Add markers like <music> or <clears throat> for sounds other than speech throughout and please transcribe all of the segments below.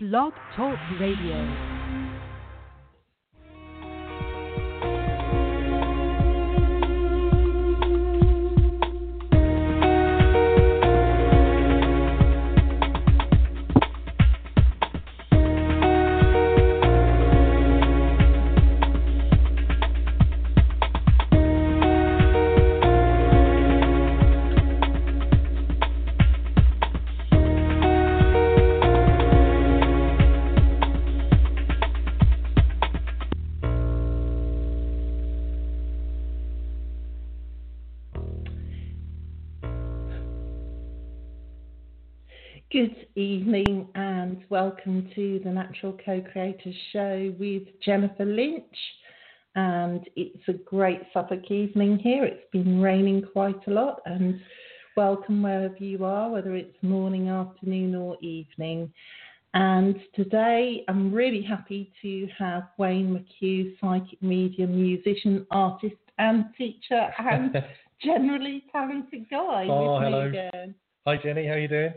Blog Talk Radio. Welcome to the Natural Co-Creators Show with Jennifer Lynch. And it's a great Suffolk evening here. It's been raining quite a lot and welcome wherever you are, whether it's morning, afternoon or evening. And today I'm really happy to have Wayne McHugh, psychic medium, musician, artist and teacher and <laughs> generally talented guy Oh, with hello. me again. Hi Jenny, how are you doing?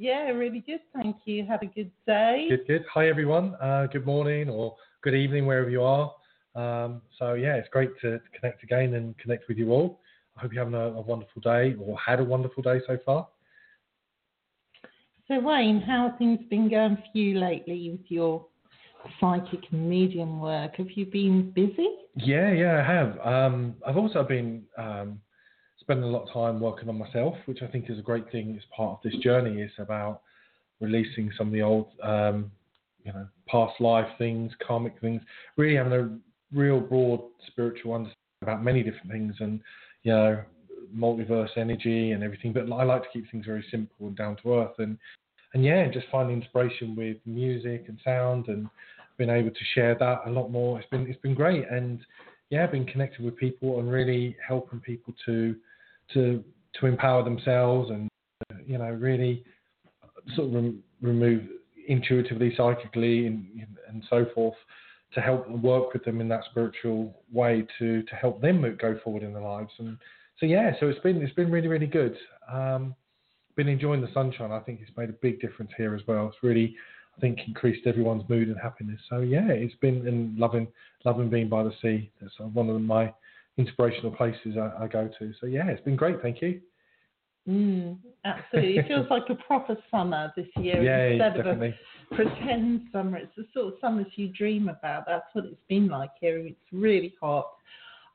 Yeah, really good. Thank you. Had a good day. Good, good. Hi everyone. Uh, good morning or good evening wherever you are. Um, so yeah, it's great to connect again and connect with you all. I hope you're having a, a wonderful day or had a wonderful day so far. So, Wayne, how have things been going for you lately with your psychic and medium work? Have you been busy? Yeah, yeah, I have. Um, I've also been um, spending a lot of time working on myself, which I think is a great thing as part of this journey. It's about releasing some of the old, um, you know, past life things, karmic things, really having a real broad spiritual understanding about many different things and, you know, multiverse energy and everything. But I like to keep things very simple and down to earth. And, and yeah, just finding inspiration with music and sound and being able to share that a lot more. It's been, it's been great. And, yeah, been connected with people and really helping people to to to empower themselves and you know really sort of rem- remove intuitively, psychically, and and so forth to help work with them in that spiritual way to to help them go forward in their lives. And so yeah, so it's been it's been really really good. Um, been enjoying the sunshine. I think it's made a big difference here as well. It's really I think increased everyone's mood and happiness. So yeah, it's been and loving loving being by the sea. That's one of my inspirational places I, I go to. So yeah, it's been great. Thank you. Mm, absolutely. it feels like a proper summer this year Yeah, instead definitely. of a pretend summer. It's the sort of summers you dream about. That's what it's been like here. It's really hot.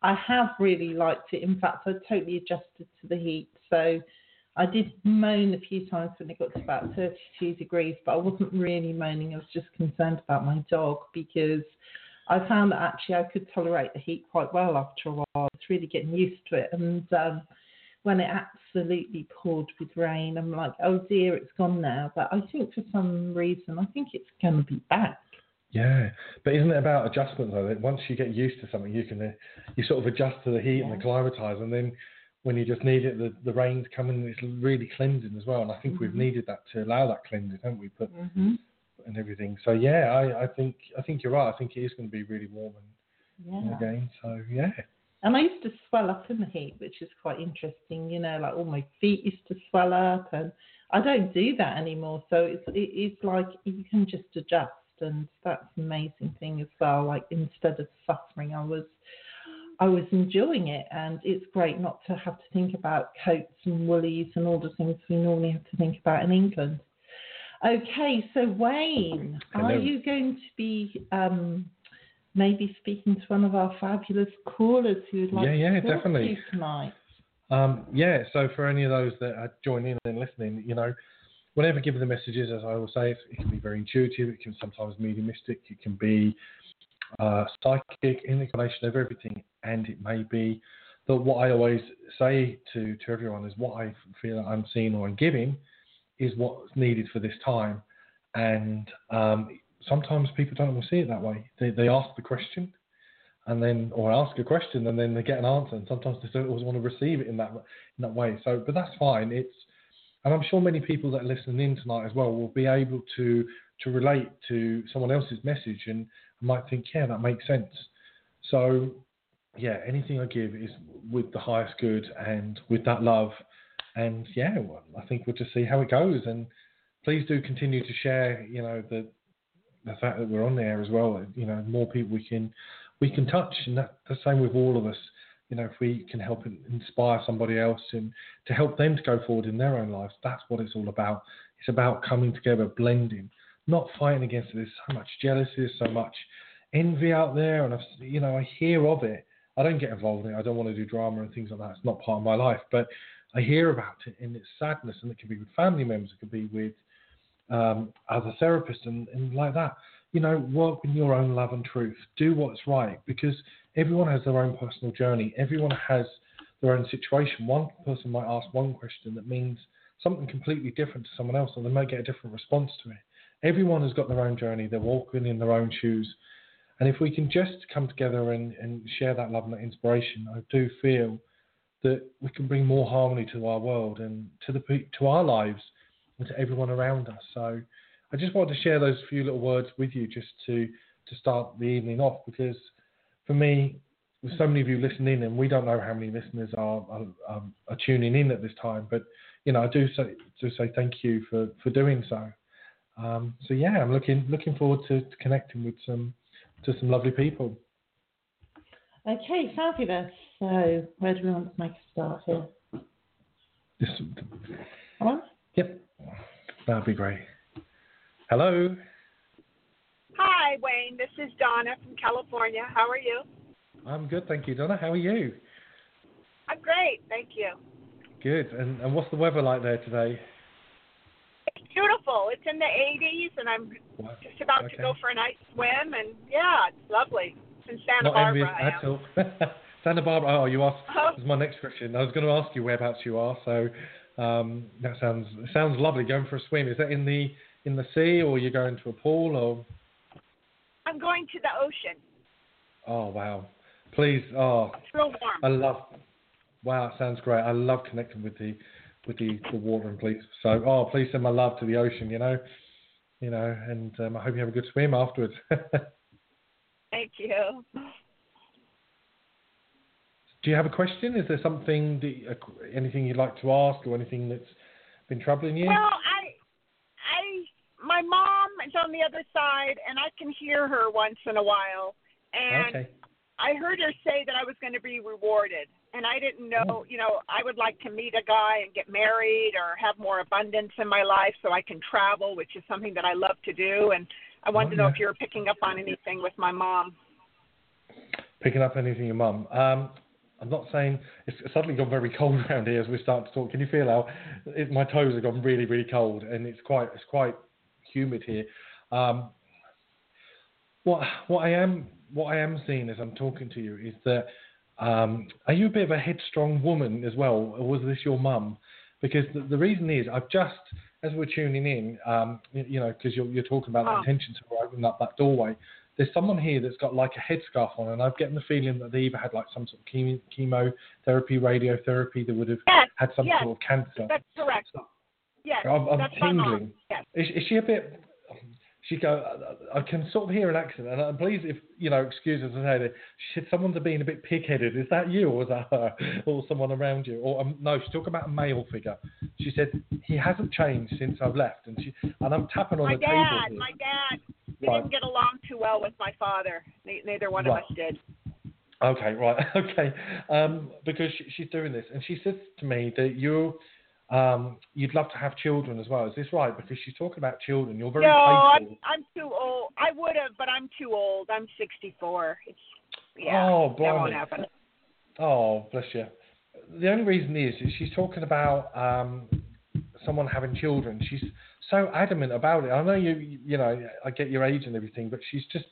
I have really liked it. In fact, I totally adjusted to the heat. So I did moan a few times when it got to about 32 degrees, but I wasn't really moaning. I was just concerned about my dog because I found that actually I could tolerate the heat quite well after a while. It's really getting used to it. And um, when it absolutely poured with rain, I'm like, oh dear, it's gone now. But I think for some reason, I think it's going to be back. Yeah, but isn't it about adjustment though? That once you get used to something, you can uh, you sort of adjust to the heat and Yeah. acclimatise, and then when you just need it, the, the rain's coming, and it's really cleansing as well. And I think we've Mhm. needed that to allow that cleansing, haven't we? But Mm-hmm. And everything. So yeah, I, I think I think you're right. I think it is going to be really warm and, Yeah. again. So yeah, And I used to swell up in the heat, which is quite interesting. You know, like all my feet used to swell up, and I don't do that anymore. So it's it, it's like you can just adjust, and that's an amazing thing as well. Like instead of suffering, I was I was enjoying it, and it's great not to have to think about coats and woolies and all the things we normally have to think about in England. Okay, so Wayne, are you going to be um, maybe speaking to one of our fabulous callers who would like Yeah, yeah, to talk definitely. to you tonight? um, yeah. So for any of those that are joining in and listening, you know, whenever given the messages, as I will say, it, it can be very intuitive. It can sometimes be mediumistic. It can be uh, psychic, in the combination of everything, and it may be that what I always say to to everyone is what I feel I'm seeing or I'm giving is what's needed for this time, and um, sometimes people don't always see it that way. They they ask the question, and then or ask a question and then they get an answer, and sometimes they don't always want to receive it in that in that way. So, but that's fine. It's and I'm sure many people that are listening in tonight as well will be able to to relate to someone else's message and might think, yeah, that makes sense. So, yeah, anything I give is with the highest good and with that love. And yeah, I think we'll just see how it goes. And please do continue to share. You know the the fact that we're on there as well. You know, more people we can we can touch, and that, the same with all of us. You know, if we can help inspire somebody else and to help them to go forward in their own lives, that's what it's all about. It's about coming together, blending, not fighting against it. There's so much jealousy, so much envy out there, and I've, you know I hear of it. I don't get involved in it. I don't want to do drama and things like that. It's not part of my life, but I hear about it in its sadness, and it can be with family members, it could be with um, other therapists, and, and like that. You know, work in your own love and truth. Do what's right because everyone has their own personal journey. Everyone has their own situation. One person might ask one question that means something completely different to someone else, or they might get a different response to it. Everyone has got their own journey. They're walking in their own shoes. And if we can just come together and, and share that love and that inspiration, I do feel that we can bring more harmony to our world and to the to our lives and to everyone around us. So I just wanted to share those few little words with you just to to start the evening off because for me, with so many of you listening, and we don't know how many listeners are are, are tuning in at this time, but you know I do say to say thank you for for doing so. Um, so yeah, I'm looking looking forward to, to connecting with some to some lovely people. Okay, fabulous. So, where do we want to make a start here? This, Come Yep, that'd be great. Hello. Hi, Wayne. This is Donna from California. How are you? I'm good, thank you, Donna. How are you? I'm great, thank you. Good. And, and what's the weather like there today? It's beautiful. It's in the 80s, and I'm Wow. just about Okay. to go for a nice swim, and yeah, it's lovely. It's in Santa Not Barbara. envious I at am. all. <laughs> Santa Barbara. Oh, you asked. Oh. That was my next question. I was going to ask you whereabouts you are. So um, that sounds sounds lovely. Going for a swim. Is that in the in the sea, or you're going to a pool, or? I'm going to the ocean. Oh wow! Please. Oh, It's real warm. I love. Wow, sounds great. I love connecting with the with the, the water and please. So oh, please send my love to the ocean. You know, you know, and um, I hope you have a good swim afterwards. <laughs> Thank you. Do you have a question? Is there something that, uh, anything you'd like to ask, or anything that's been troubling you? Well, I, I, my mom is on the other side, and I can hear her once in a while. And okay. I heard her say that I was going to be rewarded, and I didn't know. Oh. You know, I would like to meet a guy and get married, or have more abundance in my life, so I can travel, which is something that I love to do. And I wanted Oh, to know yeah. if you were picking up on anything with my mom. Picking up anything your mum. Um, I'm not saying it's suddenly gone very cold <laughs> around here as we start to talk. Can you feel how it, my toes have gone really, really cold, and it's quite it's quite humid here. Um, what what I am what I am seeing as I'm talking to you is that um, are you a bit of a headstrong woman as well, or was this your mum? Because the, the reason is I've just as we're tuning in, um, you, you know, because you're, you're talking about the Oh. intention to open up that doorway. There's someone here that's got like a headscarf on, and I'm getting the feeling that they either had like some sort of chemo, chemotherapy, radiotherapy, they would have Yes, had some yes. sort of cancer. that's correct. Yes, I'm, I'm that's my mom. tingling. Yes. Is, is she a bit? She go. I can sort of hear an accent, and I'm pleased if you know. Excuse us to say that. She said someone's being a bit pig-headed. Is that you, or is that her, or someone around you? Or um, no, she's talking about a male figure. She said he hasn't changed since I've left, and she and I'm tapping on My the table. dad, here. my dad, we Right. didn't get along too well with my father. Neither one Right. of us did. Okay, right, <laughs> okay. Um, because she, she's doing this, and she says to me that you, um, you'd love to have children as well. Is this right? Because she's talking about children. You're very no, I'm. I'm too old. I would have, but I'm too old. I'm 64. It's yeah, Oh, that won't happen. Oh, bless you. The only reason is, is she's talking about um, someone having children. She's so adamant about it. I know you, you know, I get your age and everything, but she's just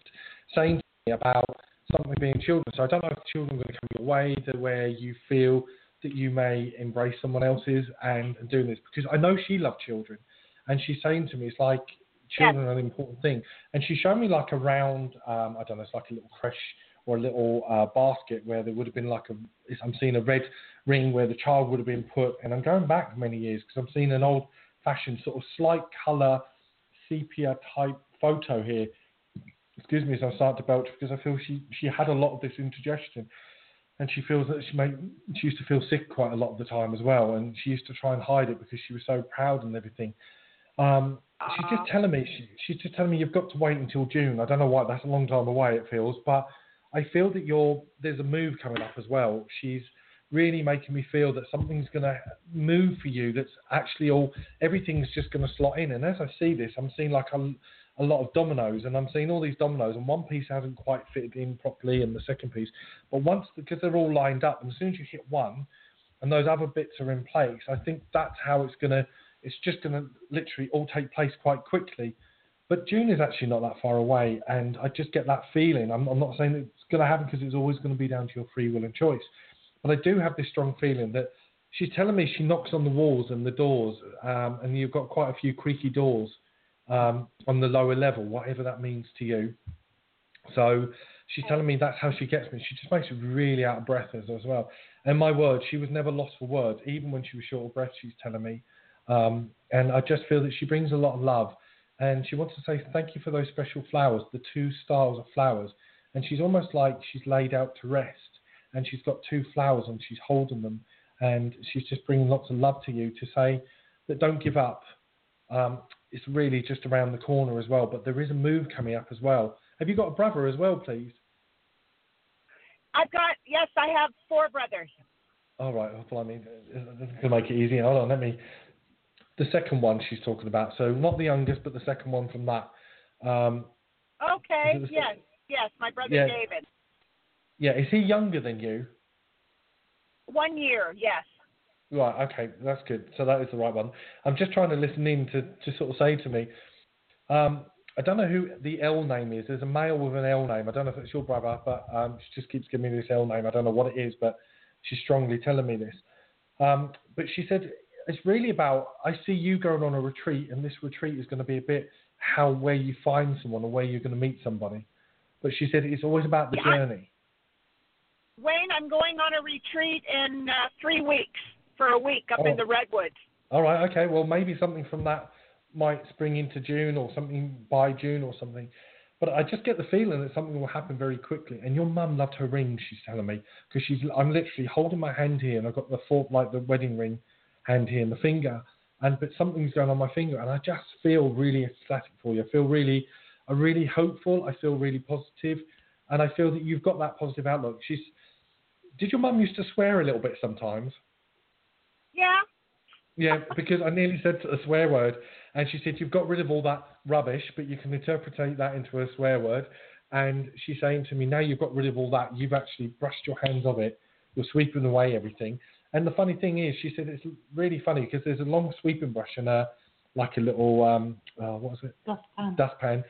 saying to me about something being children. So I don't know if children are going to come your way to where you feel that you may embrace someone else's and, and doing this because I know she loved children, and she's saying to me it's like children are an important thing. And she showed me like a round, um, I don't know, it's like a little creche or a little uh, basket where there would have been like a, I'm seeing a red ring where the child would have been put. And I'm going back many years because I'm seeing an old fashioned sort of slight colour sepia type photo here. Excuse me as I start to belch because I feel she, she had a lot of this indigestion. And she feels that she made, she used to feel sick quite a lot of the time as well. And she used to try and hide it because she was so proud and everything. Um, she's just telling me she, she's just telling me you've got to wait until June. I don't know why that's a long time away. It feels, but I feel that you're there's a move coming up as well. She's really making me feel that something's going to move for you. That's actually all everything's just going to slot in. And as I see this, I'm seeing like a, a lot of dominoes, and I'm seeing all these dominoes, and one piece hasn't quite fitted in properly, and the second piece. But once because they're all lined up, and as soon as you hit one, and those other bits are in place, I think that's how it's going to it's just going to literally all take place quite quickly. But June is actually not that far away, and I just get that feeling. I'm, I'm not saying it's going to happen because it's always going to be down to your free will and choice, but I do have this strong feeling that she's telling me she knocks on the walls and the doors, um, and you've got quite a few creaky doors um, on the lower level, whatever that means to you. So she's telling me that's how she gets me. She just makes me really out of breath as, as well. And my word, she was never lost for words, even when she was short of breath. She's telling me. Um, and I just feel that she brings a lot of love. And she wants to say thank you for those special flowers, the two styles of flowers. And she's almost like she's laid out to rest. And she's got two flowers and she's holding them. And she's just bringing lots of love to you to say that don't give up. Um, it's really just around the corner as well. But there is a move coming up as well. Have you got a brother as well, please? I've got yes, I have four brothers. All right, well, I mean, to make it easy, hold on, let me the second one she's talking about. So not the youngest, but the second one from that. Um, okay. Yes. Yes. My brother yeah. David. Yeah. Is he younger than you? One year. Yes. Right. Okay. That's good. So that is the right one. I'm just trying to listen in to, to sort of say to me. Um, I don't know who the L name is. There's a male with an L name. I don't know if it's your brother, but um, she just keeps giving me this L name. I don't know what it is, but she's strongly telling me this. Um, but she said it's really about I see you going on a retreat, and this retreat is going to be a bit how where you find someone or where you're going to meet somebody. But she said it's always about the yeah, journey. Wayne, I'm going on a retreat in uh, three weeks for a week up oh. in the redwoods. All right, okay. Well, maybe something from that might spring into June or something by June or something. But I just get the feeling that something will happen very quickly. And your mum loved her ring, she's telling me, because she's. I'm literally holding my hand here, and I've got the four, like the wedding ring hand here and the finger, and but something's going on my finger, and I just feel really ecstatic for you. I feel really, I'm really hopeful. I feel really positive, and I feel that you've got that positive outlook. She's. Did your mum used to swear a little bit sometimes? Yeah. Yeah, because I nearly said a swear word, and she said you've got rid of all that rubbish, but you can interpret that into a swear word. And she's saying to me, now you've got rid of all that, you've actually brushed your hands of it, you're sweeping away everything. And the funny thing is, she said it's really funny because there's a long sweeping brush and a like a little um, uh, what was it? Dustpan. Dustpan.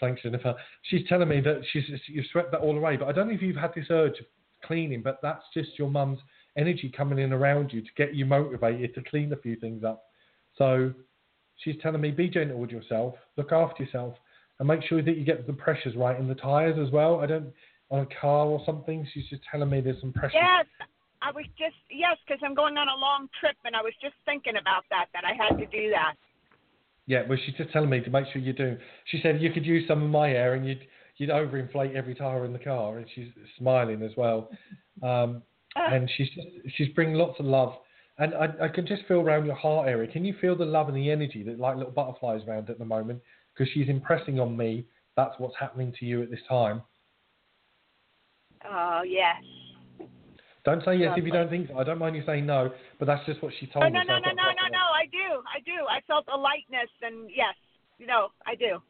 Thanks, Jennifer. She's telling me that she's you've swept that all away, but I don't know if you've had this urge cleaning, but that's just your mum's energy coming in around you to get you motivated to clean a few things up. So she's telling me be gentle with yourself, look after yourself, and make sure that you get the pressures right in the tires as well. I don't on a car or something. She's just telling me there's some pressure. Yes, I was just yes, because I'm going on a long trip, and I was just thinking about that that I had to do that. Yeah, well, she's just telling me to make sure you do. She said you could use some of my air, and you'd you'd overinflate every tire in the car, and she's smiling as well. Um, <laughs> and she's she's bringing lots of love, and I, I can just feel around your heart area. Can you feel the love and the energy that like little butterflies around at the moment? Because she's impressing on me. That's what's happening to you at this time. Oh yes. Don't say yes if you don't think so. I don't mind you saying no, but that's just what she told oh, me. No, no, no, no, no, no. I do. I do. I felt a lightness, and yes, you know, I do.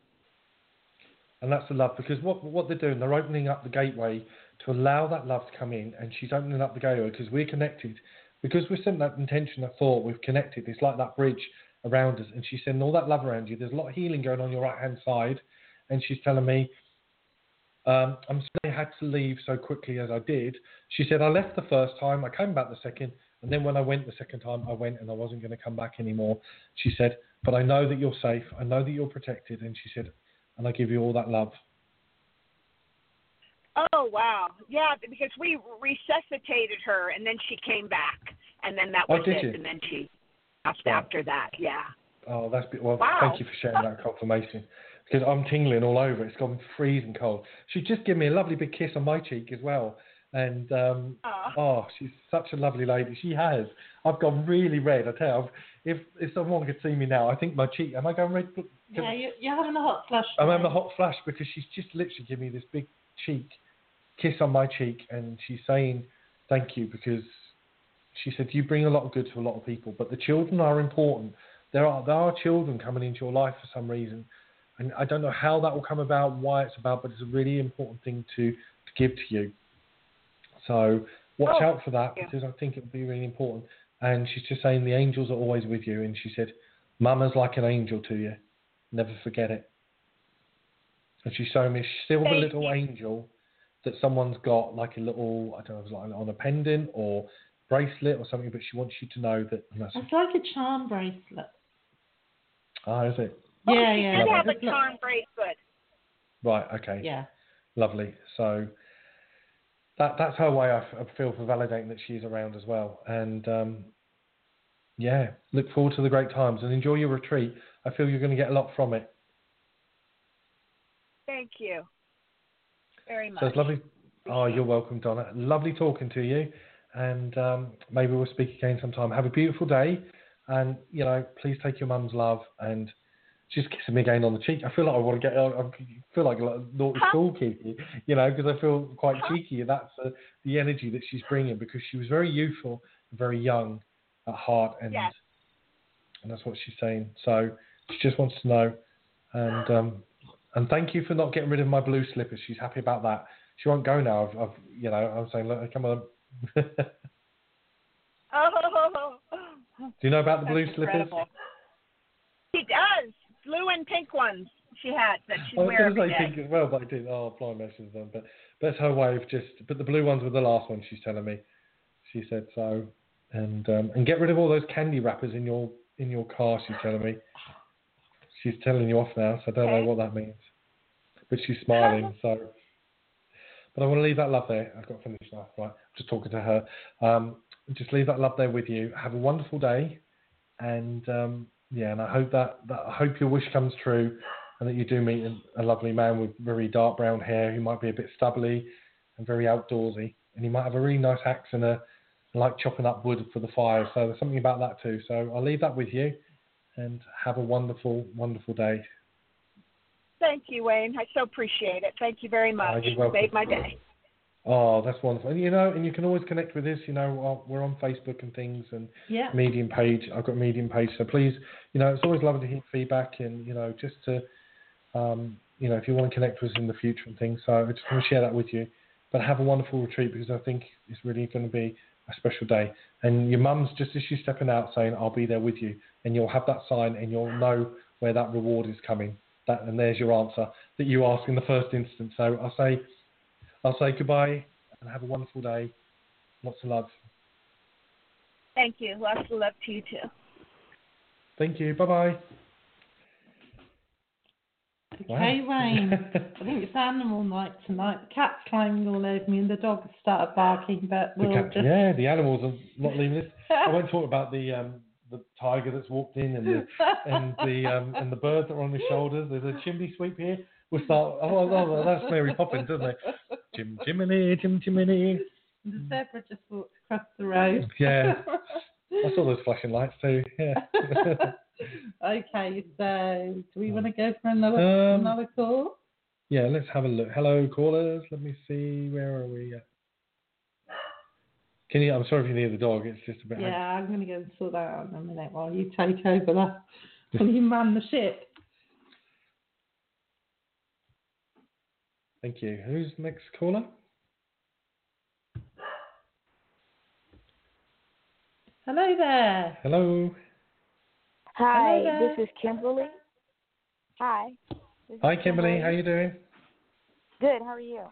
And that's the love because what what they're doing, they're opening up the gateway to allow that love to come in, and she's opening up the gateway because we're connected, because we've sent that intention, that thought, we've connected. It's like that bridge around us, and she's sending all that love around you. There's a lot of healing going on your right hand side, and she's telling me um, I'm sorry I had to leave so quickly as I did. She said, I left the first time, I came back the second, and then when I went the second time, I went and I wasn't going to come back anymore. She said, But I know that you're safe, I know that you're protected. And she said, And I give you all that love. Oh, wow. Yeah, because we resuscitated her, and then she came back. And then that oh, was oh, it. You? And then she passed after that, yeah. Oh, that's well. Wow. Thank you for sharing that confirmation because I'm tingling all over. It's gone freezing cold. She just gave me a lovely big kiss on my cheek as well. And um, oh, she's such a lovely lady. She has. I've gone really red. I tell you, if if someone could see me now, I think my cheek. Am I going red? Yeah, you, you're having a hot flush. I'm having a hot flash because she's just literally giving me this big cheek kiss on my cheek, and she's saying thank you because she said you bring a lot of good to a lot of people, but the children are important. There are there are children coming into your life for some reason, and I don't know how that will come about, why it's about, but it's a really important thing to, to give to you. So watch Oh, out for that yeah. because I think it will be really important. And she's just saying the angels are always with you, and she said, "Mama's like an angel to you. Never forget it." And she's showing me a silver Thank little you. angel that someone's got, like a little, I don't know, if it's like on a pendant or bracelet or something, but she wants you to know that. And that's, It's like a charm bracelet. ah, is it? Oh, yeah, she yeah. did yeah. have a charm bracelet. Right. Okay. Yeah. Lovely. So that that's her way. I, f- I feel for validating that she's around as well. And um, yeah, look forward to the great times and enjoy your retreat. I feel you're going to get a lot from it. Thank you very much. So it's lovely. Oh, you're welcome, Donna. Lovely talking to you. And um, maybe we'll speak again sometime. Have a beautiful day. And, you know, please take your mum's love and just kissing me again on the cheek. I feel like I want to get, I feel like a naughty school kid, you know, because I feel quite cheeky. And that's uh, the energy that she's bringing because she was very youthful, very young at heart. And, Yes. and that's what she's saying. So she just wants to know. And, um, and thank you for not getting rid of my blue slippers. She's happy about that. She won't go now. I've, I've you know, I'm saying, look, come on. <laughs> oh. Do you know about the that's blue slippers? She does. Blue and pink ones she had that she I was wear going to say pink as well, but I didn't. Oh, blind messes them. But that's her way of just. But the blue ones were the last one. She's telling me. She said so, and um, and get rid of all those candy wrappers in your in your car. She's telling me. She's telling you off now, so I don't Okay. know what that means. But she's smiling, so. But I want to leave that love there. I've got to finish now. Right, I'm just talking to her. Um, just leave that love there with you. Have a wonderful day, and um, yeah, and I hope that, that I hope your wish comes true, and that you do meet a, a lovely man with very dark brown hair who might be a bit stubbly and very outdoorsy, and he might have a really nice axe and a like chopping up wood for the fire. So there's something about that too. So I'll leave that with you, and have a wonderful, wonderful day. Thank you, Wayne. I so appreciate it. Thank you very much. Oh, you're welcome. Made my day. Oh, that's wonderful. And you know, and you can always connect with us. You know, uh, we're on Facebook and things, and Yeah. Medium page. I've got Medium page, so please, you know, it's always lovely to hear feedback, and you know, just to, um, you know, if you want to connect with us in the future and things. So I just want to share that with you. But have a wonderful retreat because I think it's really going to be a special day. And your mum's just as she's stepping out saying, "I'll be there with you," and you'll have that sign, and you'll know where that reward is coming. That and there's your answer that you ask in the first instance. So I'll say, I'll say goodbye and have a wonderful day. Lots of love. Thank you. Lots of love to you too. Thank you. Bye bye. Okay, Wayne. <laughs> I think it's animal night tonight. The cat's climbing all over me and the dog has started barking, but we'll cat- just. yeah, the animals are not leaving this. <laughs> I won't talk about the um, the tiger that's walked in and the and the um, and the birds that are on his shoulders. There's a chimney sweep here. We'll start. Oh, oh, oh, that's Mary Poppins, isn't it? Chim chiminey, Chim chiminey. the zebra just walked across the road. Yeah, <laughs> I saw those flashing lights too. Yeah. <laughs> okay, so do we want to go for another Um, another call? yeah. Let's have a look. Hello, callers. Let me see. Where are we? at? Can you? I'm sorry if you hear the dog. It's just a bit. Yeah, I'm going to go and sort that out in a minute while you take over <laughs> that. When you man the ship. Thank you. Who's the next caller? Hello there. Hello. Hi, Hello this is Kimberly. Hi. This is Hi, Kimberly. How you doing? Good. How are you?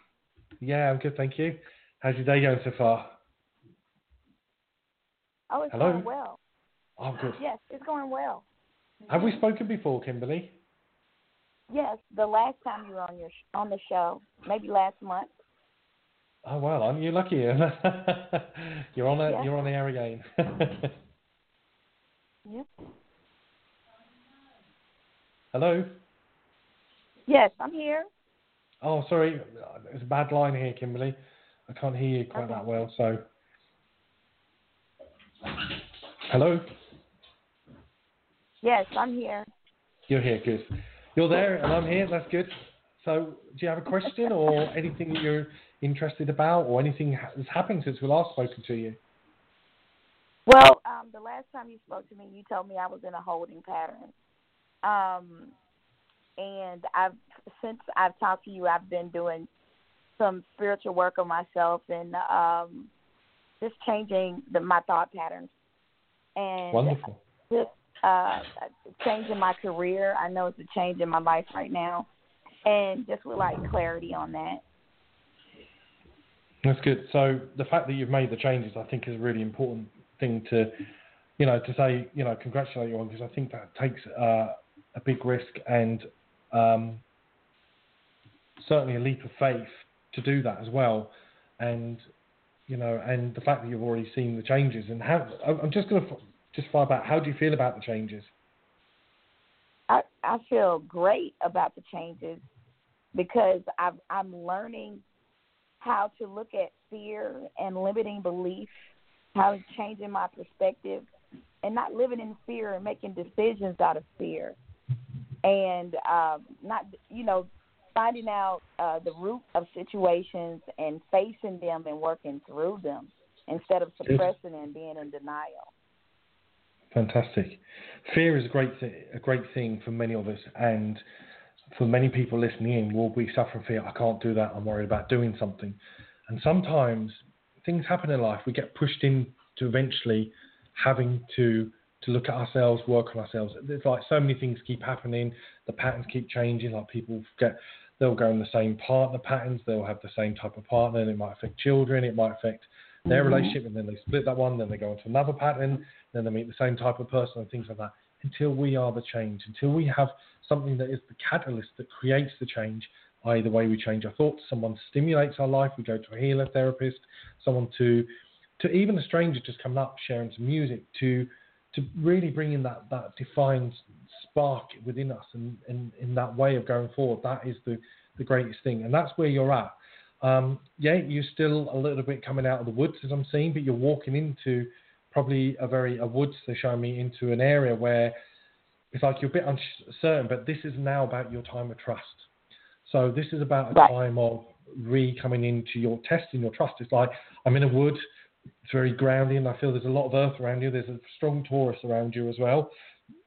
Yeah, I'm good, thank you. How's your day going so far? Oh, it's Hello? going well. Oh, good. Yes, it's going well. Have we spoken before, Kimberly? Yes, the last time you were on your sh- on the show, maybe last month. Oh well, aren't you lucky? <laughs> you're on a, Yeah. you're on the air again. <laughs> Yep. Hello. Yes, I'm here. Oh, sorry, it's a bad line here, Kimberly. I can't hear you quite Okay. that well. So, hello. Yes, I'm here. You're here, good. you're there and I'm here. That's good. So, do you have a question or anything that you're interested about, or anything that's happened since we last spoken to you? Well, um, the last time you spoke to me, you told me I was in a holding pattern. Um, and I've since I've talked to you, I've been doing some spiritual work on myself and um, just changing the, my thought patterns. And Wonderful. Just uh, changing my career. I know it's a change in my life right now, and just would like clarity on that. That's good. So the fact that you've made the changes, I think, is a really important thing to, you know, to say, you know, congratulate you on because I think that takes uh, a big risk and um, certainly a leap of faith to do that as well. And you know, and the fact that you've already seen the changes and how I'm just going to just fire back. How do you feel about the changes? I I feel great about the changes because I've, I'm learning how to look at fear and limiting belief, how changing my perspective, and not living in fear and making decisions out of fear, and um, not you know finding out uh, the root of situations and facing them and working through them instead of suppressing and being in denial. Fantastic. Fear is a great th- a great thing for many of us, and for many people listening in, will be suffering fear. I can't do that. I'm worried about doing something, and sometimes things happen in life. We get pushed into eventually having to to look at ourselves, work on ourselves. It's like so many things keep happening. The patterns keep changing. Like people get they'll go in the same partner patterns. They'll have the same type of partner, and it might affect children. It might affect their mm-hmm. relationship, and then they split that one. Then they go into another pattern. Then they meet the same type of person and things like that. Until we are the change, until we have something that is the catalyst that creates the change, i.e., the way we change our thoughts. Someone stimulates our life. We go to a healer, therapist, someone to, to even a stranger just coming up, sharing some music to, to really bring in that that defined spark within us, and, and in that way of going forward. That is the the greatest thing, and that's where you're at. Um, yeah, you're still a little bit coming out of the woods as I'm seeing, but you're walking into probably a very a woods. They're showing me into an area where it's like you're a bit uncertain, but this is now about your time of trust. So this is about a right. time of re coming into your testing your trust. It's like I'm in a wood. It's very grounding. I feel there's a lot of earth around you. There's a strong Taurus around you as well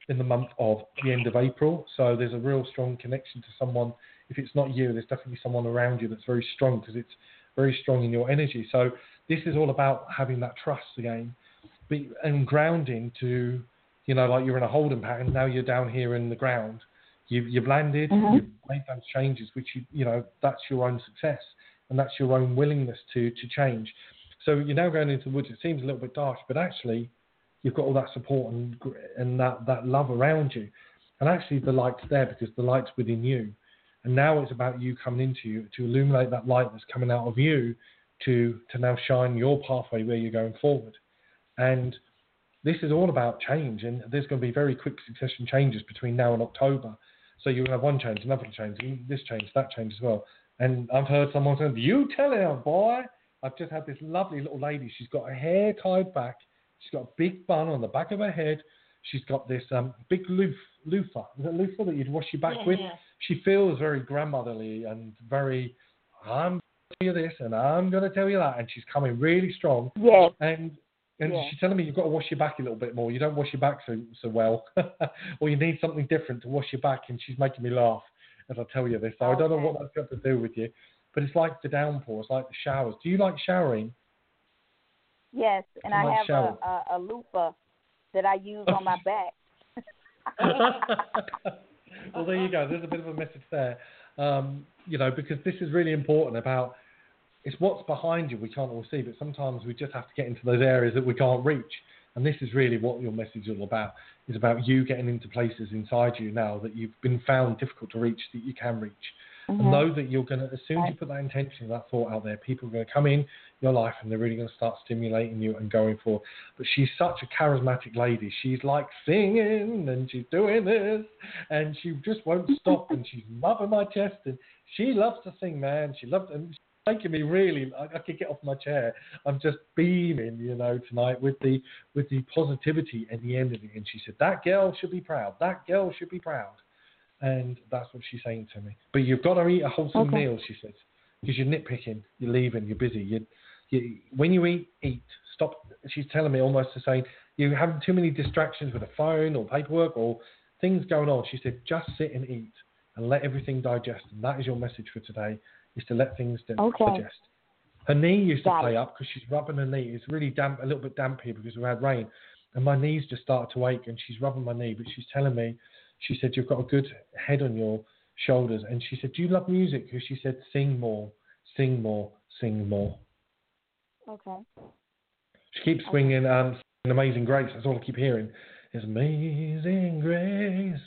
in the month of the end of April. So there's a real strong connection to someone. If it's not you, there's definitely someone around you that's very strong because it's very strong in your energy. So this is all about having that trust again be, and grounding to, you know, like you're in a holding pattern. Now you're down here in the ground. You've, you've landed. Mm-hmm. You've made those changes, which you, you know, that's your own success and that's your own willingness to to change. So you're now going into the woods. It seems a little bit dark, but actually, you've got all that support and and that that love around you. And actually, the light's there because the light's within you. And now it's about you coming into you to illuminate that light that's coming out of you to to now shine your pathway where you're going forward. And this is all about change, and there's going to be very quick succession changes between now and October. So going to have one change, another change, this change, that change as well. And I've heard someone say, "You tell her, boy." I've just had this lovely little lady. She's got her hair tied back. She's got a big bun on the back of her head. She's got this um, big loof, loofah. Is it loofah that you'd wash your back yeah, with? Yeah. She feels very grandmotherly and very. I'm going to tell you this and I'm going to tell you that, and she's coming really strong. Yes. And and Yeah. she's telling me you've got to wash your back a little bit more. You don't wash your back so so well, <laughs> or you need something different to wash your back. And she's making me laugh as I tell you this. So I don't know what that's got to do with you, but it's like the downpour. It's like the showers. Do you like showering? Yes, and I might have a, a, a loofah that I use on my back. <laughs> well, there you go. There's a bit of a message there. Um, you know, because this is really important about it's what's behind you we can't all see, but sometimes we just have to get into those areas that we can't reach. And this is really what your message is all about. Is about you getting into places inside you now that you've been found difficult to reach that you can reach. And Mhm. know that you're going to, as soon as you put that intention, that thought out there, people are going to come in your life and they're really going to start stimulating you and going for. But she's such a charismatic lady. She's like singing and she's doing this and she just won't <laughs> stop and she's rubbing my chest and she loves to sing, man. She loves and she's making me really. I, I could get off my chair. I'm just beaming, you know, tonight with the with the positivity and the end of it. And she said that girl should be proud. That girl should be proud. And that's what she's saying to me. But you've got to eat a wholesome Okay. meal, she says, because you're nitpicking, you're leaving, you're busy. You, you, when you eat, eat. Stop. She's telling me almost to say you're having too many distractions with a phone or paperwork or things going on. She said just sit and eat and let everything digest. And that is your message for today: is to let things Okay. digest. Her knee used to play up because she's rubbing her knee. It's really damp, a little bit damp here because we had rain, and my knees just started to ache. And she's rubbing my knee, but she's telling me, she said you've got a good head on your shoulders, and she said, do you love music? Because she said, sing more, sing more, sing more. Okay. She keeps swinging um, Amazing Grace. That's all I keep hearing. It's Amazing Grace,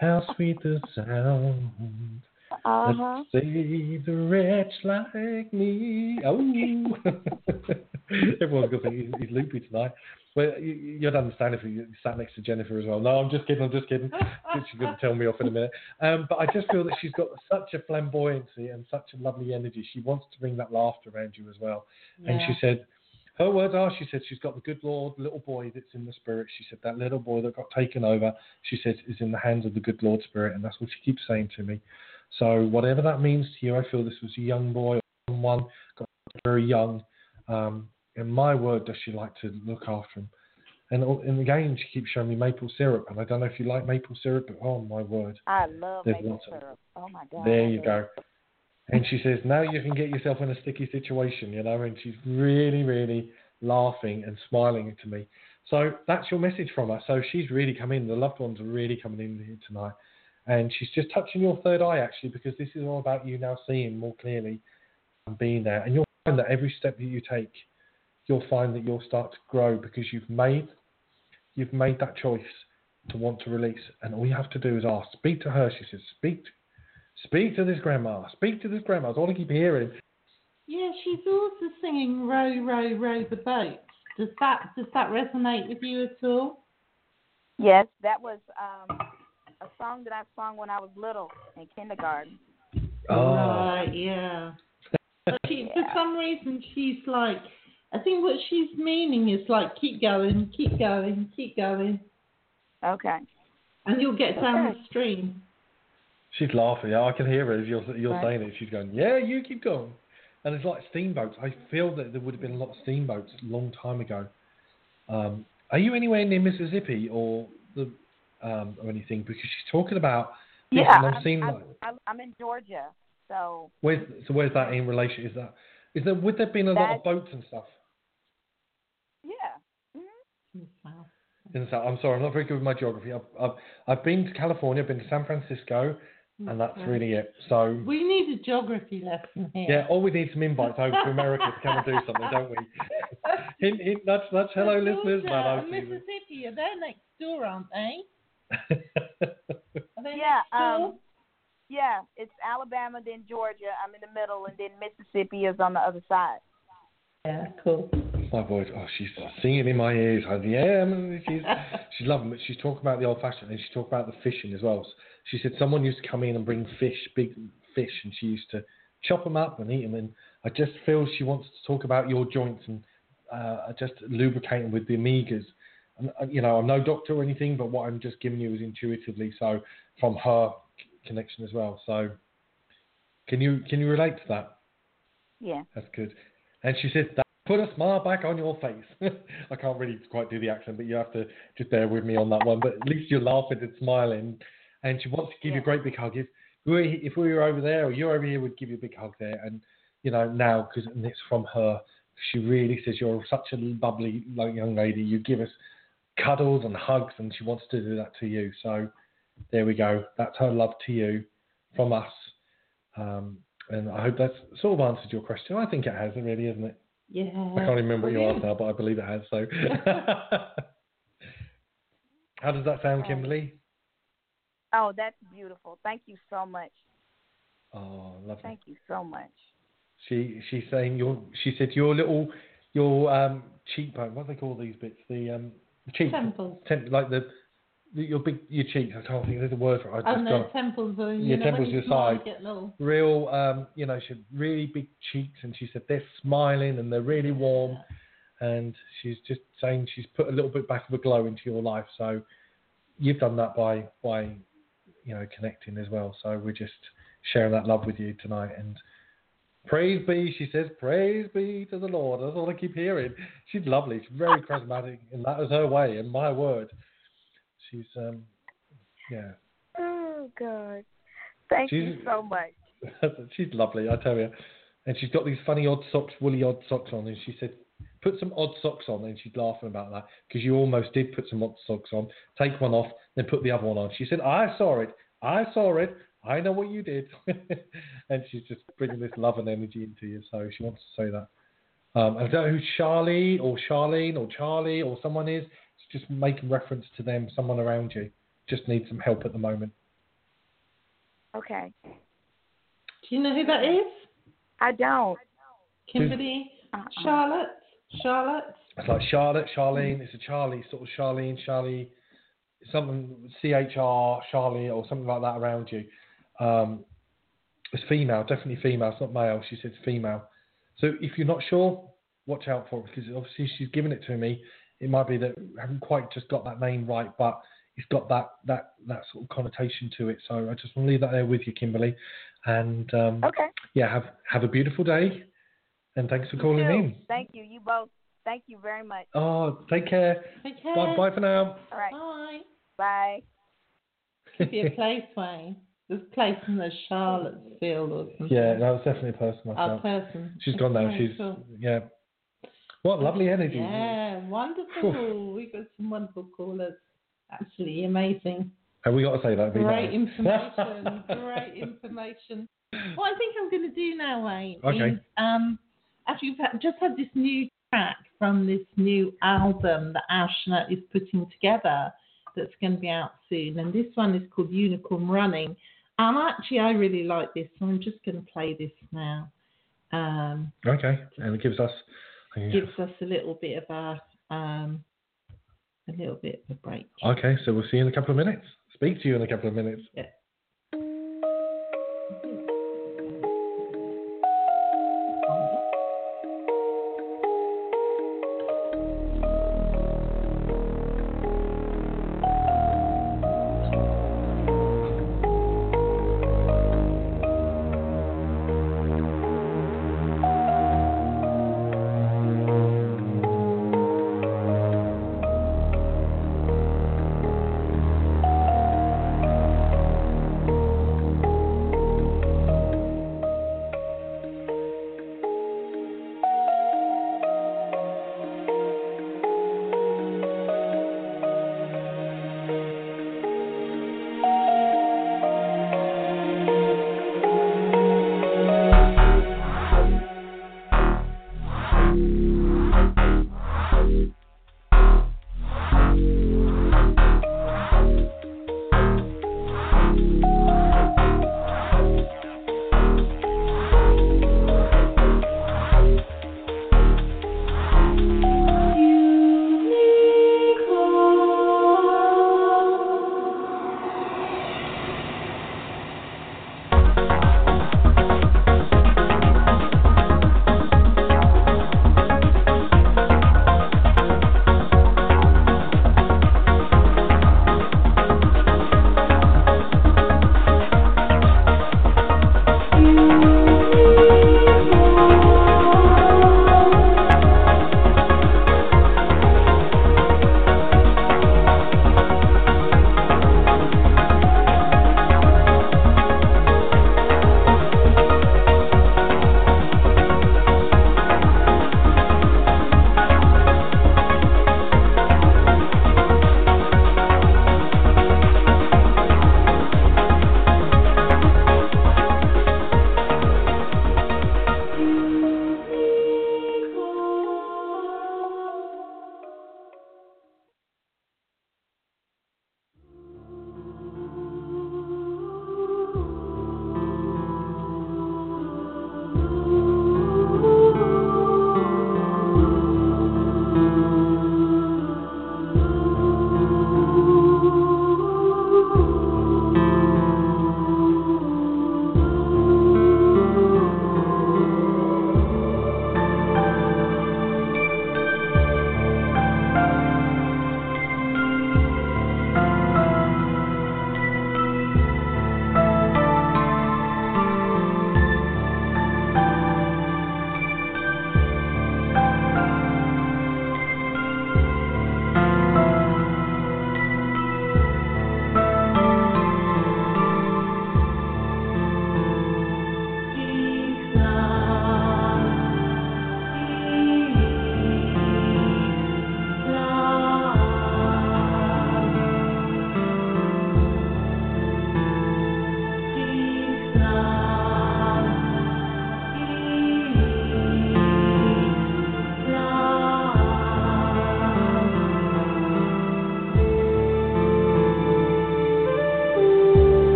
how sweet the sound. Uh huh. That a wretch like me. Oh, <laughs> everyone's going to think he's, he's loopy tonight. But you, you'd understand if you sat next to Jennifer as well. No, I'm just kidding. I'm just kidding. <laughs> She's going to tell me off in a minute. Um, but I just feel that she's got such a flamboyancy and such a lovely energy. She wants to bring that laughter around you as well. And she said, her words are, she said, she's got the good Lord, little boy that's in the spirit. She said, that little boy that got taken over, she said, is in the hands of the good Lord spirit. And that's what she keeps saying to me. So whatever that means to you, I feel this was a young boy or someone, got very young. Um, and my word, does she like to look after him. And, and again, she keeps showing me maple syrup. And I don't know if you like maple syrup, but oh my word. I love There's maple syrup. Oh my god. There you go. And she says, now you can get yourself in a sticky situation, you know, and she's really, really laughing and smiling to me. So that's your message from her. So she's really come in. The loved ones are really coming in here tonight. And she's just touching your third eye, actually, because this is all about you now seeing more clearly and being there. And you'll find that every step that you take, you'll find that you'll start to grow because you've made, you've made that choice to want to release. And all you have to do is ask. Speak to her, she says. Speak Speak to this grandma. Speak to this grandma. That's all I keep hearing. Yeah, she's also singing "Row, row, row the boat." Does that does that resonate with you at all? Yes, that was um a song that I sung when I was little in kindergarten. Oh. Right, yeah. But she, for some reason, she's like, I think what she's meaning is like, keep going, keep going, keep going, Okay. and you'll get down Okay. the stream. She's laughing. Yeah, I can hear her as you're, you're Right. saying it. She's going, yeah, you keep going. And it's like steamboats. I feel that there would have been a lot of steamboats a long time ago. Um, are you anywhere near Mississippi or the um, or anything? Because she's talking about. Yeah, I've I'm, seen I'm, like, I'm, I'm in Georgia, so where's so where's that in relation? Is that is there would there been a lot of boats and stuff yeah. hmm Wow. in the south? I'm sorry, I'm not very good with my geography. I've I've, I've been to California, I've been to San Francisco, and that's really it. So We need a geography lesson here. Yeah, all we need some invites over to America to come and do something, don't we? <laughs> hint, hint, nudge, nudge. Hello, listeners. Georgia No, and no, Mississippi are they next door, aren't they? Jesus. Are they Yeah, um, Yeah, it's Alabama, then Georgia. I'm in the middle, and then Mississippi is on the other side. yeah, cool. my voice. Oh, she's singing in my ears. I, yeah, I mean, she's <laughs> she's loving it. She's talking about the old fashioned, and she's talking about the fishing as well. She said someone used to come in and bring fish, big fish, and she used to chop them up and eat them. And I just feel she wants to talk about your joints and uh, just lubricating with the omegas. Uh, you know, I'm no doctor or anything, but what I'm just giving you is intuitively. So from her connection as well. So can you can you relate to that? Yeah. That's good. And she said, that put a smile back on your face. <laughs> I can't really quite do the accent, but you have to just bear with me on that one. But at least you're laughing and smiling. And she wants to give you a great big hug. If we, were, if we were over there or you're over here, we'd give you a big hug there. And, you know, now, because it's from her, she really says you're such a bubbly young lady. You give us cuddles and hugs, and she wants to do that to you. So there we go. That's her love to you from us. Um, and I hope that's sort of answered your question. I think it has, it really, isn't it? Yeah. I can't remember what you asked now, but I believe it has. So, <laughs> how does that sound, Kimberly? Oh, that's beautiful. Thank you so much. Oh, lovely. Thank you so much. She she's saying your she said your little your um cheekbone. What do they call these bits? The um cheek Temples. temp, like the, the your big your cheeks. I can't think. There's a word for it. I Oh no, don't- temples are you Yeah, know, temples your side. you get little. real um you know she had really big cheeks and she said they're smiling and they're really warm and she's just saying she's put a little bit back of a glow into your life so you've done that by by you know, connecting as well. So we're just sharing that love with you tonight. And praise be, she says, praise be to the Lord. That's all I keep hearing. She's lovely. She's very charismatic, and that was her way. And my word, she's um, yeah. Oh God. Thank you so much. <laughs> she's lovely, I tell you. And she's got these funny odd socks, woolly odd socks on. And she said, put some odd socks on. And she's laughing about that because you almost did put some odd socks on. Take one off, then put the other one on. She said, I saw it. I saw it. I know what you did. <laughs> and she's just bringing this love and energy into you. So she wants to say that. Um, I don't know who Charlie or Charlene or Charlie or someone is. It's just making reference to them, someone around you. Just needs some help at the moment. Okay. Do you know who that is? I don't. Kimberly, Uh-uh. Charlotte, Charlotte. It's like Charlotte, Charlene. It's a Charlie, sort of Charlene, Charlie, something C H R, Charlie, or something like that around you. Um, it's female, definitely female. It's not male. She says female. So if you're not sure, watch out for it because obviously she's given it to me. It might be that I haven't quite just got that name right, but it's got that that that sort of connotation to it. So I just want to leave that there with you, Kimberly. And um, Okay. yeah, have have a beautiful day. And thanks for calling too. in. Thank you. You both. Thank you very much. Oh, take care. Take care. Bye, bye for now. All right. Bye. Bye. Could be a place, Wayne. A place in the Charlottesville or something. yeah, that was definitely a person Our felt. person. She's gone now. She's yeah. What lovely energy. Yeah, wonderful. We've got some wonderful callers. Absolutely amazing. Have we got to say that? Great information. <laughs> Great information. What I think I'm going to do now, Wayne, Okay. is um, after you've had, just had this new track from this new album that Ashna is putting together that's going to be out soon, and this one is called Unicorn Running. And actually, I really like this, so I'm just going to play this now. Um, Okay, and it gives us. yeah. gives us a little bit of a um, a little bit of a break. Okay, so we'll see you in a couple of minutes. Speak to you in a couple of minutes. Yeah.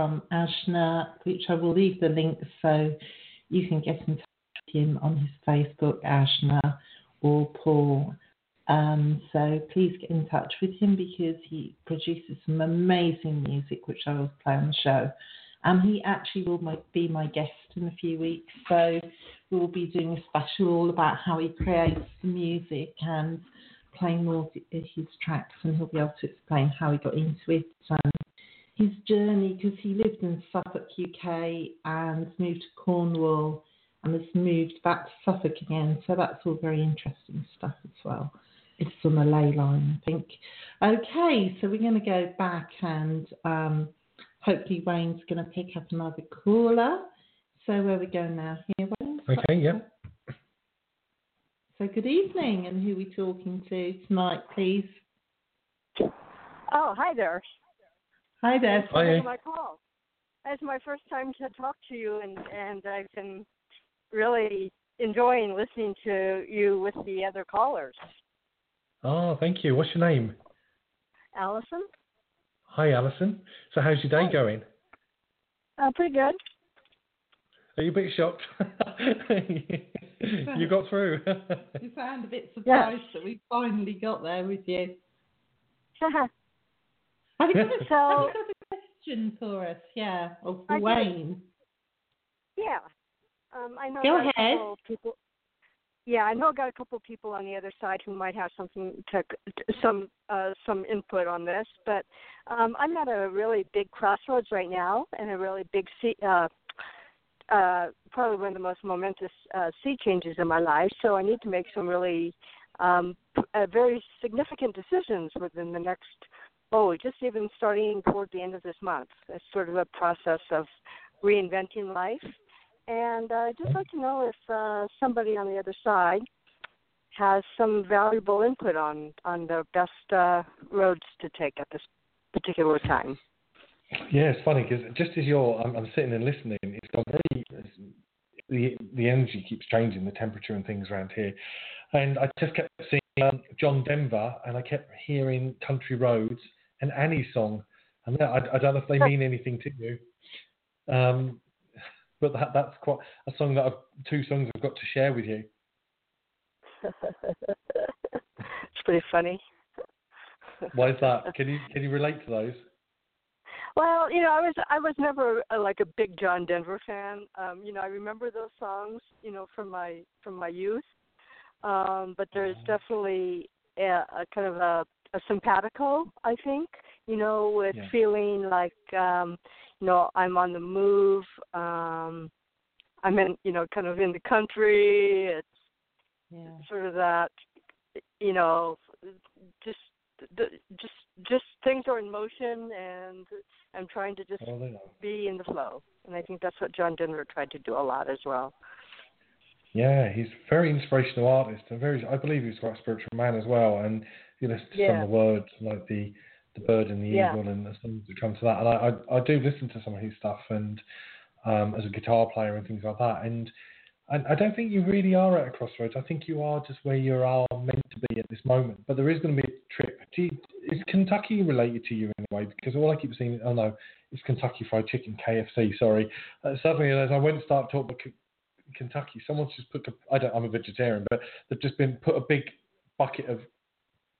From Ajna, which I will leave the link so you can get in touch with him on his Facebook, Ashna or Paul. Um, so please get in touch with him because he produces some amazing music, which I will play on the show. And he actually will be my guest in a few weeks. So we'll be doing a special all about how he creates the music and playing more of his tracks, and he'll be able to explain how he got into it and his journey because he lived in Suffolk, UK, and moved to Cornwall and has moved back to Suffolk again. So that's all very interesting stuff as well. It's on the ley line, I think. Okay, so we're going to go back and um, hopefully Wayne's going to pick up another caller. So where we go now? Here, Wayne. Okay, yeah. So good evening, and who are we talking to tonight, please? Oh, hi there. Hi there. Hi. my call. It's my first time to talk to you, and and I've been really enjoying listening to you with the other callers. Oh, thank you. What's your name? Allison. Hi, Allison. So how's your day Hi. going? Uh, pretty good. Are you a bit shocked? <laughs> you got through. You sound a bit surprised that we finally got there with you. <laughs> Have you got a, have you So- got a question for us? Yeah, or for Wayne? yeah. Um, I know Go ahead. people. Yeah, I know I got a couple of people on the other side who might have something to some uh, some input on this, but um, I'm at a really big crossroads right now, and a really big sea, uh, uh, probably one of the most momentous uh, sea changes in my life. So I need to make some really um, p- uh, very significant decisions within the next oh, just even starting toward the end of this month. It's sort of a process of reinventing life. And uh, I'd just like to know if uh, somebody on the other side has some valuable input on on the best uh, roads to take at this particular time. Yeah, it's funny because just as you're, I'm, I'm sitting and listening. It's very. The the energy keeps changing, the temperature and things around here, and I just kept seeing um, John Denver, and I kept hearing Country Roads and Annie's song, and that, I, I don't know if they mean anything to you, um, but that that's quite a song that I've, two songs I've got to share with you. <laughs> it's pretty funny. <laughs> Why is that? Can you can you relate to those? Well, you know, I was I was never uh like a big John Denver fan. Um, you know, I remember those songs, you know, from my from my youth. Um, but there's definitely a, a kind of a, a simpatico, I think, you know, with Yeah. feeling like um, you know, I'm on the move. Um I'm in, you know, kind of in the country. It's Yeah. sort of that, you know, just the- just just things are in motion and I'm trying to just be in the flow. And I think that's what John Denver tried to do a lot as well. Yeah, he's a very inspirational artist and very. I believe he's quite a spiritual man as well. And you listen to some of the words like the the bird and the Yeah. eagle and the songs that come to that. And I, I I do listen to some of his stuff and um, as a guitar player and things like that. And I, I don't think you really are at a crossroads. I think you are just where you are meant to be at this moment. But there is going to be a trip. Do you, is Kentucky related to you anyway? Because all I keep seeing, oh no, it's Kentucky Fried Chicken, KFC. Sorry. Uh, suddenly, as I went to start talking about K- Kentucky, someone's just put. I don't. I'm a vegetarian, but they've just been put a big bucket of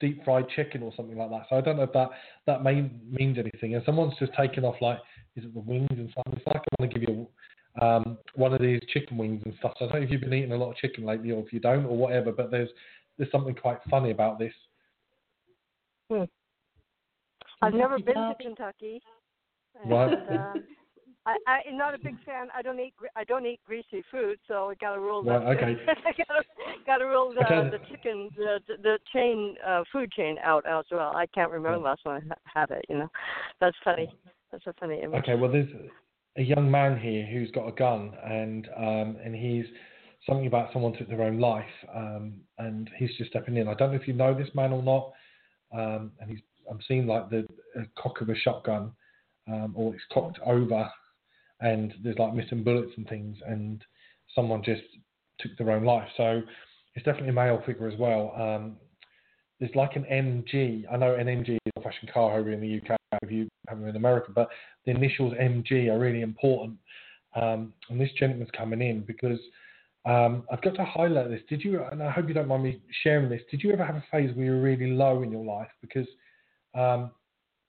deep fried chicken or something like that. So I don't know if that that may, means anything. And someone's just taken off like, is it the wings and stuff? It's like I want to give you um, one of these chicken wings and stuff. So I don't know if you've been eating a lot of chicken lately or if you don't or whatever. But there's there's something quite funny about this. I've never been to Derby. Kentucky. Right. And, uh, I, I'm not a big fan. I don't eat. I don't eat greasy food, so I got to rule Right, that. okay. <laughs> I got to rule the, Okay. the chicken, the the chain, uh, food chain out as well. I can't remember the last time I had it. You know, that's funny. That's a funny image. Okay, well, there's a young man here who's got a gun, and um, and he's something about someone took their own life, um, and he's just stepping in. I don't know if you know this man or not, um, and he's I'm seeing like the cock of a shotgun, um, or it's cocked over, and there's like missing bullets and things, and someone just took their own life. So it's definitely a male figure as well. Um, there's like an MG. I know an MG is a fashion car over in the UK if you have them in America, but the initials MG are really important. Um, and this gentleman's coming in because um, I've got to highlight this. Did you, and I hope you don't mind me sharing this, did you ever have a phase where you were really low in your life? Because um,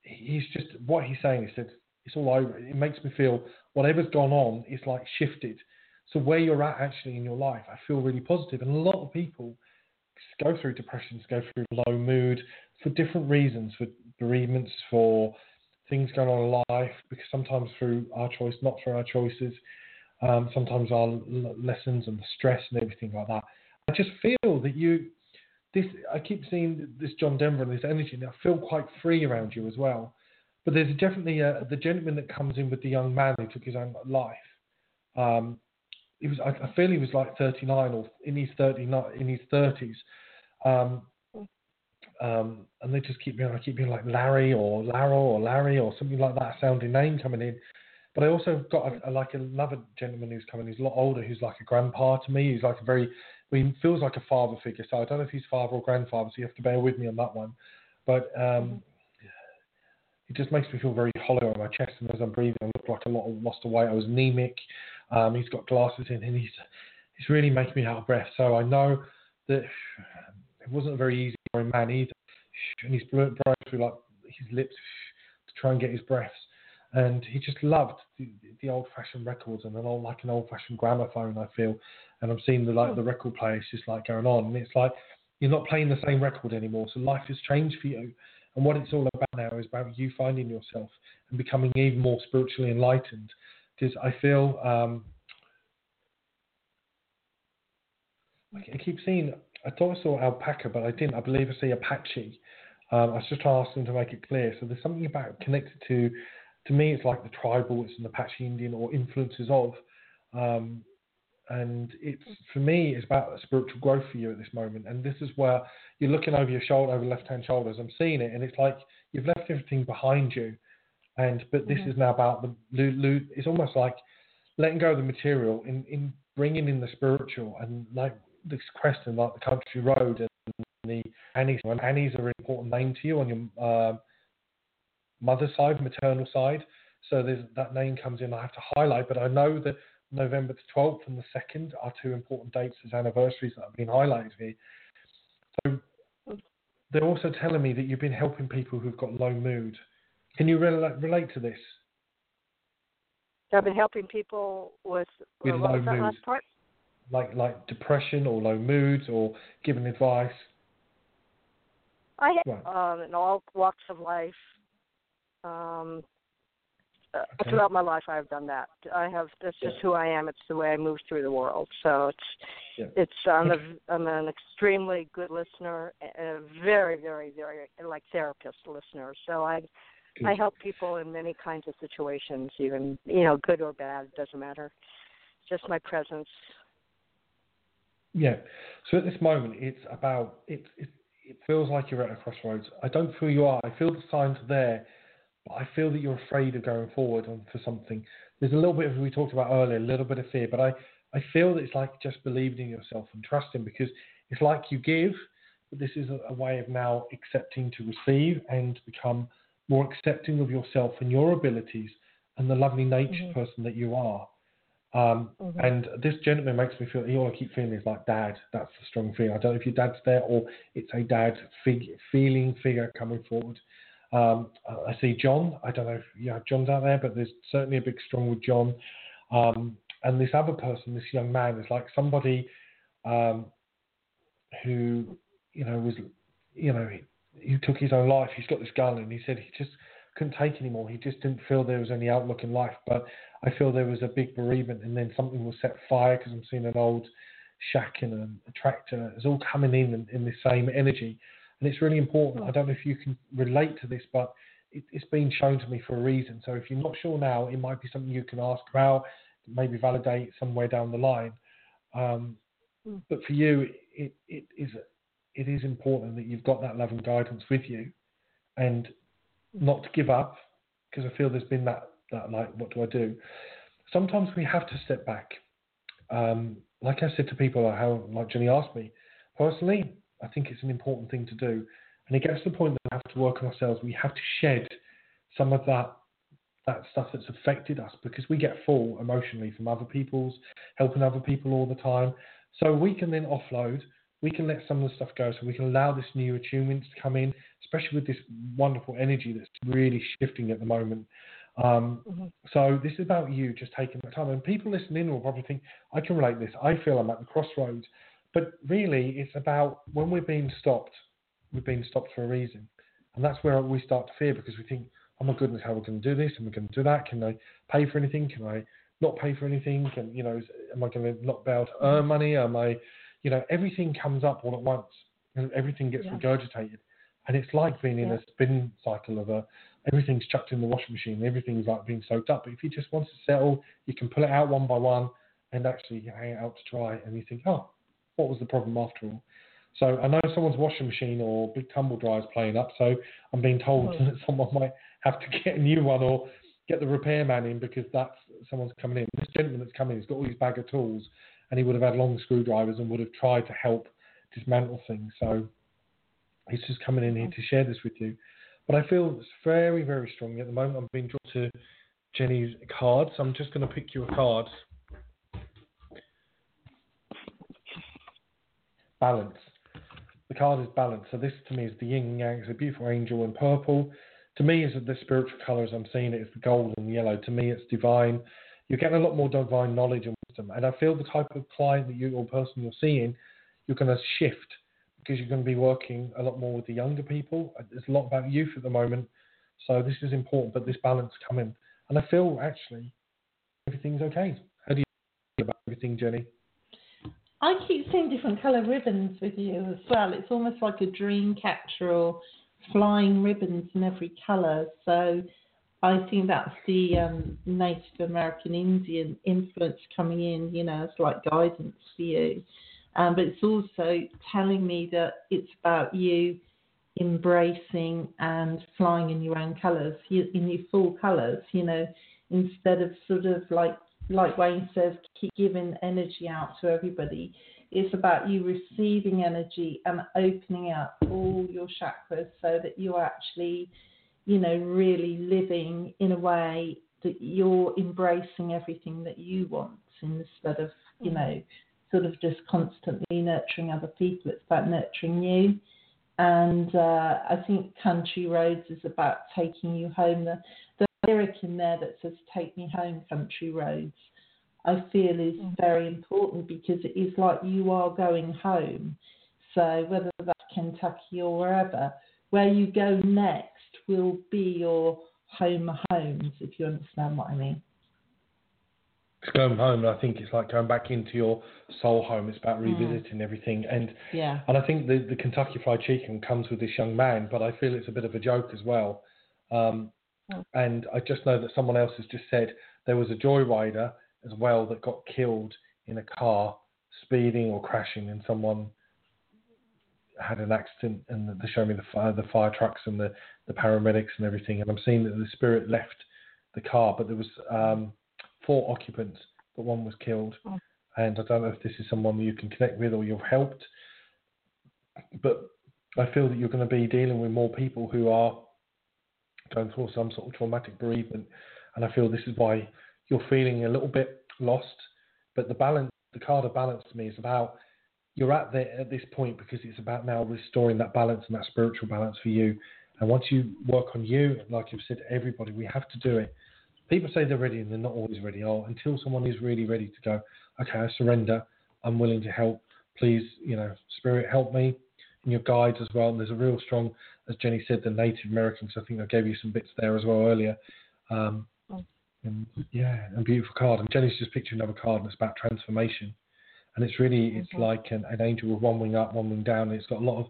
he's just, what he's saying is that it's all over. It makes me feel whatever's gone on is like shifted. So where you're at actually in your life, I feel really positive. And a lot of people go through depressions, go through low mood for different reasons, for bereavements, for things going on in life, because sometimes through our choice, not through our choices, um, sometimes our lessons and the stress and everything like that. I just feel that you, this, I keep seeing this John Denver and this energy, and I feel quite free around you as well. But there's definitely a, the gentleman that comes in with the young man who took his own life. Um, he was, I, feel he was like 39 or in his 39, in his 30s. Um, um, and they just keep being, I keep being like Larry or Laro or Larry or something like that sounding name coming in. But I also got a, a, like another gentleman who's coming. He's a lot older. Who's like a grandpa to me. He's like a very, he feels like a father figure. So I don't know if he's father or grandfather. So you have to bear with me on that one. But um, it just makes me feel very hollow on my chest. And as I'm breathing, I look like a lot lost weight. I was anemic. Um, he's got glasses in, and he's he's really making me out of breath. So I know that <sighs> it wasn't very easy for a man either. And he's blowing through like his lips to try and get his breaths. And he just loved the, the old-fashioned records and an old, like an old-fashioned gramophone. I feel, and I'm seeing the like the record player just like going on, and it's like you're not playing the same record anymore. So life has changed for you. And what it's all about now is about you finding yourself and becoming even more spiritually enlightened. Because I feel um, I keep seeing I thought I saw alpaca, but I didn't. I believe I see Apache. Um, I was just asking to make it clear. So there's something about connected to, to me, it's like the tribal, it's an Apache Indian or influences of. Um, and it's for me, it's about spiritual growth for you at this moment. And this is where you're looking over your shoulder, over left hand shoulders. I'm seeing it, and it's like you've left everything behind you. And but this mm-hmm. is now about the it's almost like letting go of the material in in bringing in the spiritual and like this question like the country road and the Annies. And Annies are an important name to you on your uh, mother's side, maternal side. So that name comes in. I have to highlight, but I know that November the 12th and the 2nd are two important dates as anniversaries that have been highlighted here. So they're also telling me that you've been helping people who've got low mood. Can you relate, relate to this? I've been helping people with, with low mood. like like depression or low moods or giving advice? I have right. um, in all walks of life. Um, uh, okay. Throughout my life, I've done that. I have. That's just who I am. It's the way I move through the world. So it's yeah. it's. I'm a I'm an extremely good listener, a very very very like therapist listener. So I good. I help people in many kinds of situations, even you know good or bad. It doesn't matter. Just my presence yeah. So at this moment, it's about it. It, it feels like you're at a crossroads. I don't feel you are. I feel the signs are there, but I feel that you're afraid of going forward for something. There's a little bit of we talked about earlier, a little bit of fear, but I I feel that it's like just believing in yourself and trusting because it's like you give, but this is a, a way of now accepting to receive and become more accepting of yourself and your abilities and the lovely nature mm-hmm. person that you are. Um, mm-hmm. And this gentleman makes me feel, all I keep feeling is like dad. That's the strong feeling. I don't know if your dad's there or it's a dad fig- feeling figure coming forward. Um, I see John. I don't know if you have John's out there, but there's certainly a big strong with John. Um, and this other person, this young man, is like somebody um, who, you know, was, you know, he, he took his own life. He's got this gun, and he said he just couldn't take anymore. He just didn't feel there was any outlook in life. But I feel there was a big bereavement, and then something was set fire because I'm seeing an old shack and a, tractor. It's all coming in, in in the same energy, and it's really important. I don't know if you can relate to this, but it, it's been shown to me for a reason. So if you're not sure now, it might be something you can ask about, maybe validate somewhere down the line. Um, mm. But for you, it, it is it is important that you've got that love and guidance with you, and not to give up because I feel there's been that that like what do I do? Sometimes we have to step back. Um, like I said to people, how like Jenny asked me personally, I think it's an important thing to do. And it gets to the point that we have to work on ourselves. We have to shed some of that that stuff that's affected us because we get full emotionally from other people's helping other people all the time. So we can then offload. We can let some of the stuff go. So we can allow this new attunement to come in, especially with this wonderful energy that's really shifting at the moment. Um, Mm-hmm. So this is about you just taking the time. And people listening will probably think, I can relate this. I feel I'm at the crossroads. But really, it's about when we're being stopped, we're being stopped for a reason. And that's where we start to fear because we think, oh my goodness, how are we going to do this? Am I going to do that? Can I pay for anything? Can I not pay for anything? Can, you know, am I going to not be able to earn money? Am I, you know, everything comes up all at once and everything gets Yeah. regurgitated. And it's like being in Yeah. a spin cycle of a, everything's chucked in the washing machine. Everything's like being soaked up. But if you just want to settle, you can pull it out one by one and actually hang it out to dry. And you think, oh, what was the problem after all? So I know someone's washing machine or big tumble dryer is playing up. So I'm being told Oh. that <laughs> someone might have to get a new one or get the repairman in because that's someone's coming in. This gentleman that's coming, he's got all his bag of tools, and he would have had long screwdrivers and would have tried to help dismantle things. So he's just coming in here to share this with you. But I feel it's very, very strong at the moment. I'm being drawn to Jenny's card, so I'm just going to pick you a card. Balance. The card is balance. So this to me is the yin and yang. It's a beautiful angel in purple. To me, is the spiritual colours I'm seeing it is the gold and yellow. To me, it's divine. You're getting a lot more divine knowledge and wisdom. And I feel the type of client that you or person you're seeing, you're going to shift because you're going to be working a lot more with the younger people. There's a lot about youth at the moment. So this is important, but this balance coming. And I feel actually everything's okay. How do you feel about everything, Jenny? I keep seeing different colour ribbons with you as well. It's almost like a dream catcher or flying ribbons in every colour. So I think that's the um, Native American Indian influence coming in, you know, it's like guidance for you. Um, but it's also telling me that it's about you embracing and flying in your own colours, in your full colours, you know, instead of sort of like like Wayne says, keep giving energy out to everybody. It's about you receiving energy and opening up all your chakras so that you're actually, you know, really living in a way that you're embracing everything that you want instead of, you know, sort of just constantly nurturing other people. It's about nurturing you. And uh, I think Country Roads is about taking you home. The, the lyric in there that says "Take me home, country roads," I feel is very important because it is like you are going home. So whether that's Kentucky or wherever, where you go next will be your home homes, if you understand what I mean. It's going home, and I think it's like going back into your soul home. It's about revisiting everything, and Yeah. and I think the the Kentucky Fried Chicken comes with this young man, but I feel it's a bit of a joke as well. Um, And I just know that someone else has just said there was a joyrider as well that got killed in a car speeding or crashing, and someone had an accident, and they show me the fire, the fire trucks and the the paramedics and everything, and I'm seeing that the spirit left the car, but there was um, four occupants, but one was killed. Oh. And I don't know if this is someone you can connect with or you've helped, but I feel that you're going to be dealing with more people who are going through some sort of traumatic bereavement, and I feel this is why you're feeling a little bit lost. But the balance, the card of balance to me is about you're at there at this point because it's about now restoring that balance and that spiritual balance for you. And once you work on you, like you've said everybody, we have to do it. People say they're ready and they're not always ready. Oh, until someone is really ready to go, okay, I surrender. I'm willing to help. Please, you know, spirit, help me. And your guides as well. And there's a real strong, as Jenny said, the Native Americans. I think I gave you some bits there as well earlier. Um, and yeah, a beautiful card. And Jenny's just picked you another card, and it's about transformation. And it's really, it's like an, an angel with one wing up, one wing down. It's got a lot of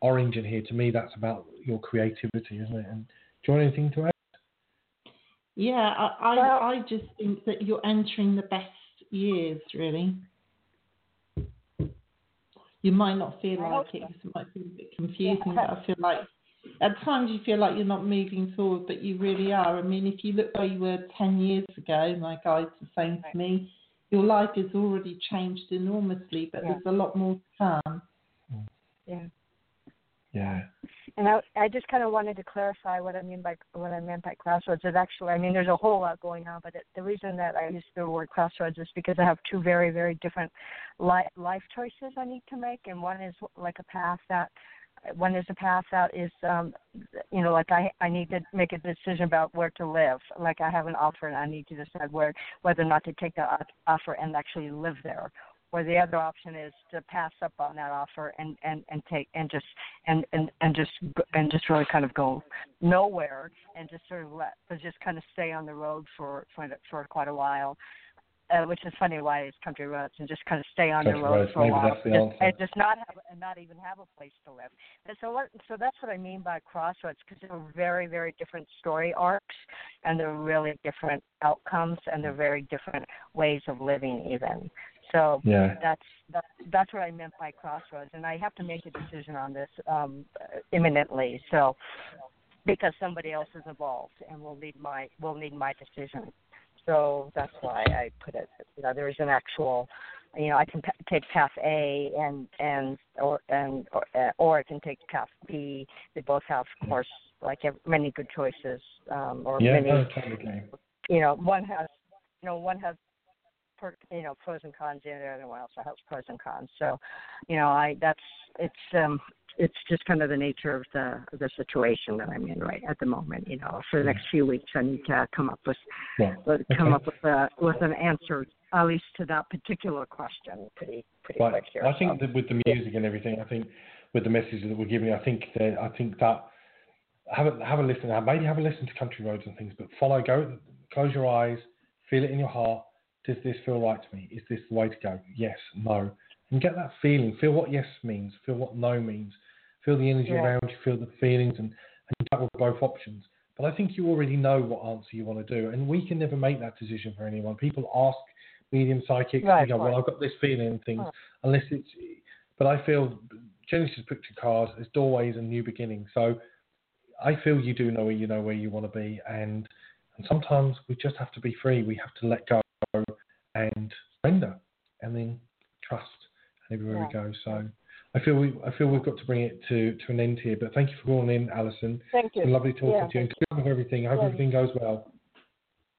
orange in here. To me, that's about your creativity, isn't it? And do you want anything to add? Yeah, I, I, Well- I just think that you're entering the best years, really. You might not feel like it so. it might be a bit confusing, but I <laughs> feel like at times you feel like you're not moving forward, but you really are. I mean, if you look where you were 10 years ago, my guides are saying to me, your life has already changed enormously, but Yeah. there's a lot more to come. Yeah. Yeah. And I, I just kind of wanted to clarify what I mean by what I meant by crossroads. Is actually, I mean, there's a whole lot going on, but it, the reason that I use the word crossroads is because I have two very, very different li- life choices I need to make, and one is like a path that one there's a path that is, um, you know, like I I need to make a decision about where to live. Like I have an offer, and I need to decide where whether or not to take the offer and actually live there, or the other option is to pass up on that offer and and and take and just and and and just and just really kind of go nowhere and just sort of let just kind of stay on the road for for for quite a while uh, which is funny why it's country roads and just kind of stay on country the road roads. for a Maybe while just, answer. and just not have and not even have a place to live. And so what so that's what I mean by crossroads because they're very very different story arcs and they're really different outcomes and they're very different ways of living even. So Yeah. that's that, that's what I meant by crossroads, and I have to make a decision on this um, imminently. So because somebody else is involved and will need my will need my decision. So that's why I put it. You know, there is an actual, you know, I can p- take path A and and or and or, uh, or I can take path B. They both have, of course, like many good choices, um, or Yeah, many no, totally agree. you know, one has, you know, one has, per, you know, pros and cons, and the other one also has pros and cons. So, you know, I that's it's um it's just kind of the nature of the of the situation that I'm in right at the moment. You know, for the next few weeks, I need to come up with Yeah. come up with a with an answer at least to that particular question pretty pretty Right. quick here. I think that with the music and everything, I think with the message that we're giving, I think that I think that have a have a listen. Maybe have a listen to country roads and things, but follow. Go, close your eyes, feel it in your heart. Does this feel right to me? Is this the way to go? Yes, no, and get that feeling. Feel what yes means. Feel what no means. Feel the energy Yeah. around you. Feel the feelings, and and that with both options. But I think you already know what answer you want to do, and we can never make that decision for anyone. People ask medium psychics, Right, you go, well. I've got this feeling and things, Right. unless it's. But I feel Genesis picture cards as doorways and new beginnings. So I feel you do know where you know where you want to be, and and sometimes we just have to be free. We have to let go and surrender, and then trust and everywhere we go. So I feel we I feel we've got to bring it to to an end here. But thank you for calling in, Alison. Thank It's been you. lovely talking Yeah, to you, and good luck with everything. I hope Yeah. everything goes well.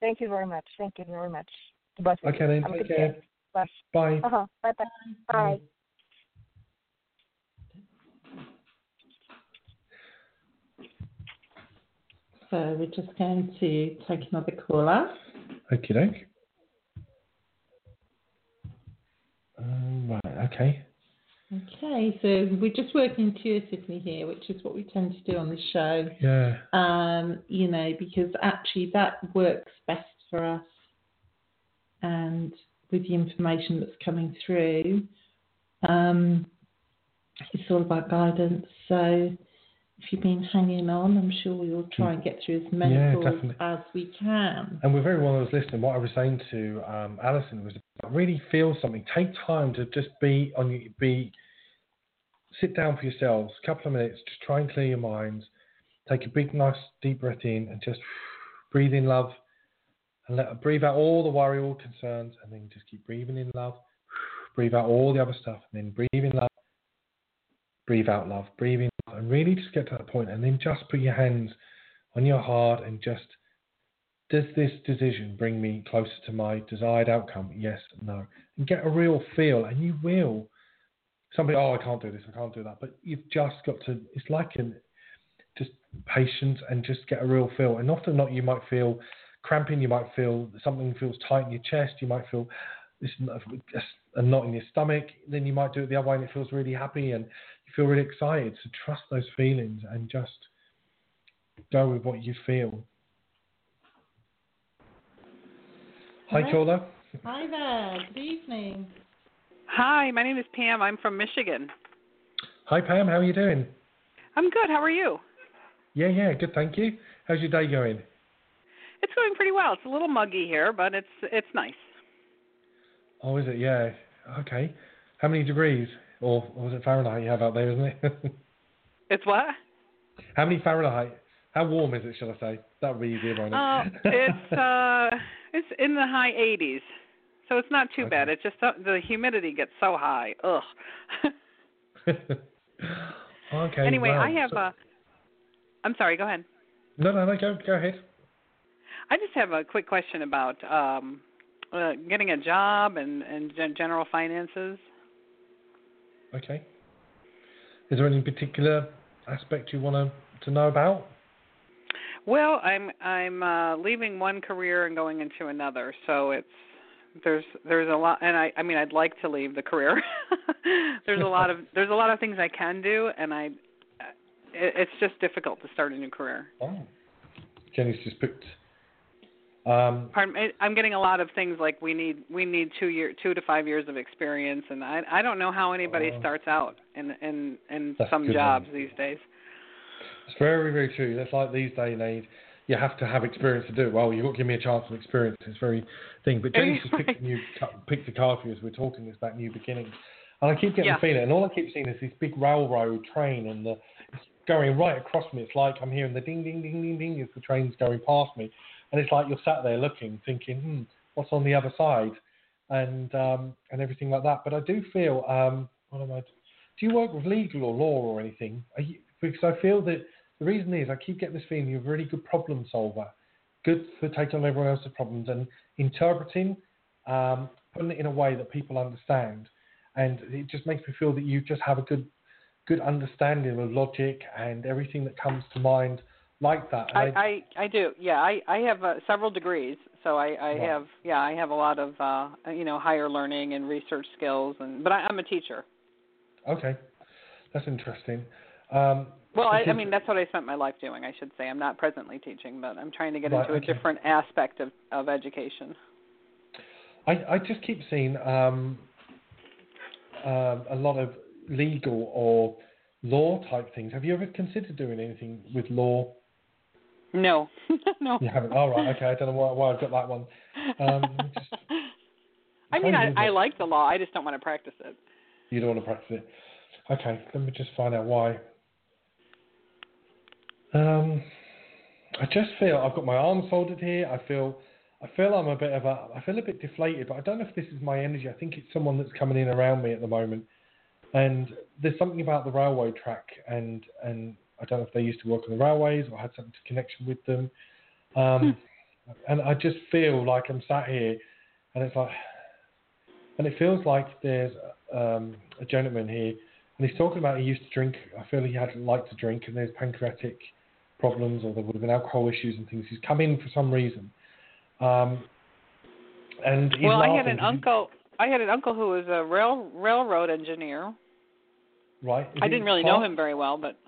Thank you very much. Thank you very much. To both Okay you. then, Have take good care. day. Bye. Bye. Uh huh. Bye bye. Bye. So we're just going to take another caller. Okie doke. Um, right, okay. Okay, so we're just working intuitively here, which is what we tend to do on the show. Yeah. Um, you know, because actually that works best for us and with the information that's coming through. Um, it's all about guidance. So if you've been hanging on, I'm sure we will try and get through as many Yeah, as we can. And with everyone that was listening, what I was saying to um, Alison was really feel something. Take time to just be on your be. Sit down for yourselves, a couple of minutes, just try and clear your minds. Take a big, nice, deep breath in, and just breathe in love, and let breathe out all the worry, all concerns, and then just keep breathing in love. Breathe out all the other stuff, and then breathe in love. Breathe out love. Breathe in and really just get to that point, and then just put your hands on your heart and just does this decision bring me closer to my desired outcome? Yes, no. And get a real feel, and you will. Somebody, oh, I can't do this, I can't do that. But you've just got to, it's like an, just patience and just get a real feel. And often not, you might feel cramping, you might feel something feels tight in your chest, you might feel this a knot in your stomach. Then you might do it the other way and it feels really happy and you feel really excited. So trust those feelings and just go with what you feel. Hi, Hello. caller. Hi there. Good evening. Hi, my name is Pam. I'm from Michigan. Hi, Pam. How are you doing? I'm good. How are you? Yeah, yeah, good. Thank you. How's your day going? It's going pretty well. It's a little muggy here, but it's it's nice. Oh, is it? Yeah. Okay. How many degrees? Or, was it Fahrenheit you have out there, isn't it? <laughs> It's what? How many Fahrenheit? How warm is it, shall I say? That would be easier, won't Uh, it's <laughs> uh it's in the high 80s. So it's not too Okay. bad. It's just uh, the humidity gets so high. Ugh. <laughs> Okay. anyway, wow. I have So- a. I'm sorry. Go ahead. No, no, no. Go, go ahead. I just have a quick question about um, uh, getting a job and and gen- general finances. Okay. Is there any particular aspect you want to to know about? Well, I'm I'm uh, leaving one career and going into another, so it's there's there's a lot, and I I mean I'd like to leave the career. <laughs> there's a lot of <laughs> there's a lot of things I can do, and I it, it's just difficult to start a new career. Oh. Jenny's just picked. Um, Pardon, I- I'm getting a lot of things like we need we need two year two to five years of experience, and I I don't know how anybody Oh. starts out in in in some jobs one. these days. It's very, very true. That's like these day and age. You have to have experience to do it. Well, you've got to give me a chance of experience. It's very thing. But Jenny's just picked <laughs> a new picked a card for you as we're talking. It's about new beginnings, and I keep getting Yeah. the feeling, and all I keep seeing is this big railroad train, and the it's going right across me. It's like I'm hearing the ding, ding, ding, ding, ding as the train's going past me, and it's like you're sat there looking, thinking, hmm, what's on the other side, and um, and everything like that. But I do feel, um, what am I? Do you work with legal or law or anything? You, because I feel that the reason is I keep getting this feeling you're a really good problem solver, good for taking on everyone else's problems and interpreting, um, putting it in a way that people understand, and it just makes me feel that you just have a good, good understanding of logic and everything that comes to mind like that. I, I I do. Yeah, I I have uh, several degrees, so I I have yeah I have a lot of uh you know higher learning and research skills, and but I, I'm a teacher. okay, that's interesting. Um, Well, I, I mean that's what I spent my life doing. I should say I'm not presently teaching, but I'm trying to get Right, into okay. a different aspect of of education. I, I just keep seeing um, um, a lot of legal or law type things. Have you ever considered doing anything with law? No, <laughs> no. You haven't. All right. Okay. I don't know why, why I've got that one. Um, just- <laughs> I mean, I, I like the law. I just don't want to practice it. You don't want to practice it. Okay. Let me just find out why. Um, I just feel I've got my arms folded here. I feel. I feel I'm a bit of a. I feel a bit deflated, but I don't know if this is my energy. I think it's someone that's coming in around me at the moment. And there's something about the railway track, and and I don't know if they used to work on the railways or had some connection with them. Um, And I just feel like I'm sat here, and it's like, and it feels like there's um, a gentleman here, and he's talking about he used to drink. I feel he had liked to drink, and there's pancreatic problems, or there would have been alcohol issues and things. He's come in for some reason, um, and he's well, I had laughing an uncle. I had an uncle who was a rail railroad engineer. Right. is I didn't really know him very well, but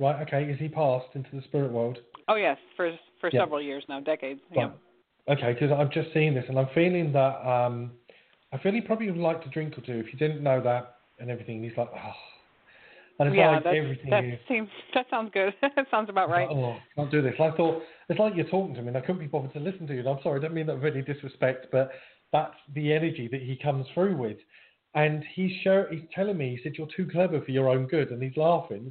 Right. Okay. Is he passed into the spirit world? oh yes, for for Yeah. several years now, decades. Right. Yeah. Okay, because I've just seen this and I'm feeling that um, I feel he probably would like to drink or two. If you didn't know that and everything, he's like, oh. And it's yeah, like everything that seems that sounds good. <laughs> that sounds about right. like, oh, can't do this. And I thought it's like you're talking to me, and I couldn't be bothered to listen to you. And I'm sorry, I don't mean that with any disrespect, but that's the energy that he comes through with. And he's show, he's telling me, he said, "You're too clever for your own good," and he's laughing.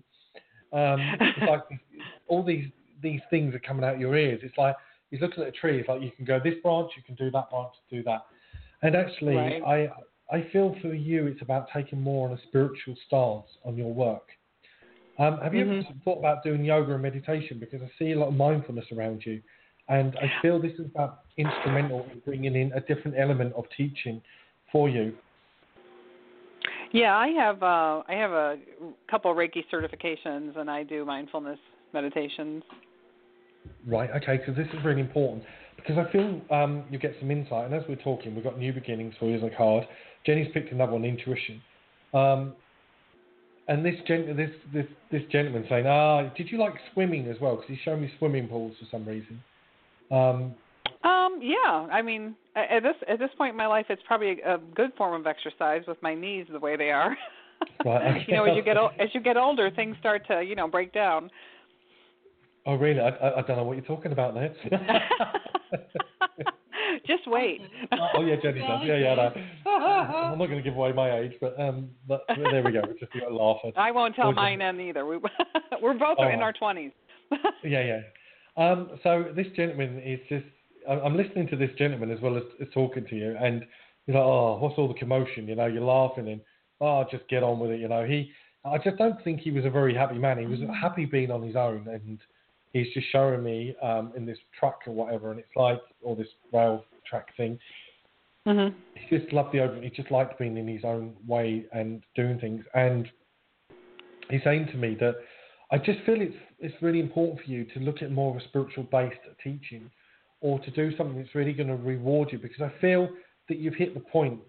Um, it's like <laughs> all these these things are coming out your ears. It's like he's looking at a tree. It's like you can go this branch, you can do that branch, do that. And actually, Right. I I feel for you, it's about taking more on a spiritual stance on your work. Um, have you ever Mhm. thought about doing yoga and meditation? Because I see a lot of mindfulness around you, and I feel this is about instrumental in bringing in a different element of teaching for you. Yeah, I have uh I have a couple Reiki certifications and I do mindfulness meditations. Right. Okay. Because this is really important. Because I feel um, you get some insight, and as we're talking, we've got new beginnings for you as a card. Jenny's picked another one, intuition. Um, and this gen- this this this gentleman saying, ah, did you like swimming as well? Because he's showing me swimming pools for some reason. Um, Um, yeah, I mean, at this at this point in my life, it's probably a, a good form of exercise with my knees the way they are. <laughs> Right, okay. you know, as you get <laughs> o- as you get older, things start to you know break down. oh, really? I, I, I don't know what you're talking about there. <laughs> Just wait. oh yeah, Jenny does. Yeah, yeah. No. I'm not going to give away my age, but um, but there we go. Just a little laugh. at- I won't tell mine then either. We we're both Oh, in our twenties. Yeah, yeah. Um, so this gentleman is just. I'm listening to this gentleman as well as, as talking to you, and you're like, oh, what's all the commotion? You know, you're laughing, and oh, just get on with it. You know, he. I just don't think he was a very happy man. He was Mm. happy being on his own, and he's just showing me um, in this truck or whatever, and it's like, or this rail track thing. Mhm. He just loved the open. He just liked being in his own way and doing things. And he's saying to me that I just feel it's it's really important for you to look at more of a spiritual based teaching, or to do something that's really going to reward you. Because I feel that you've hit the point.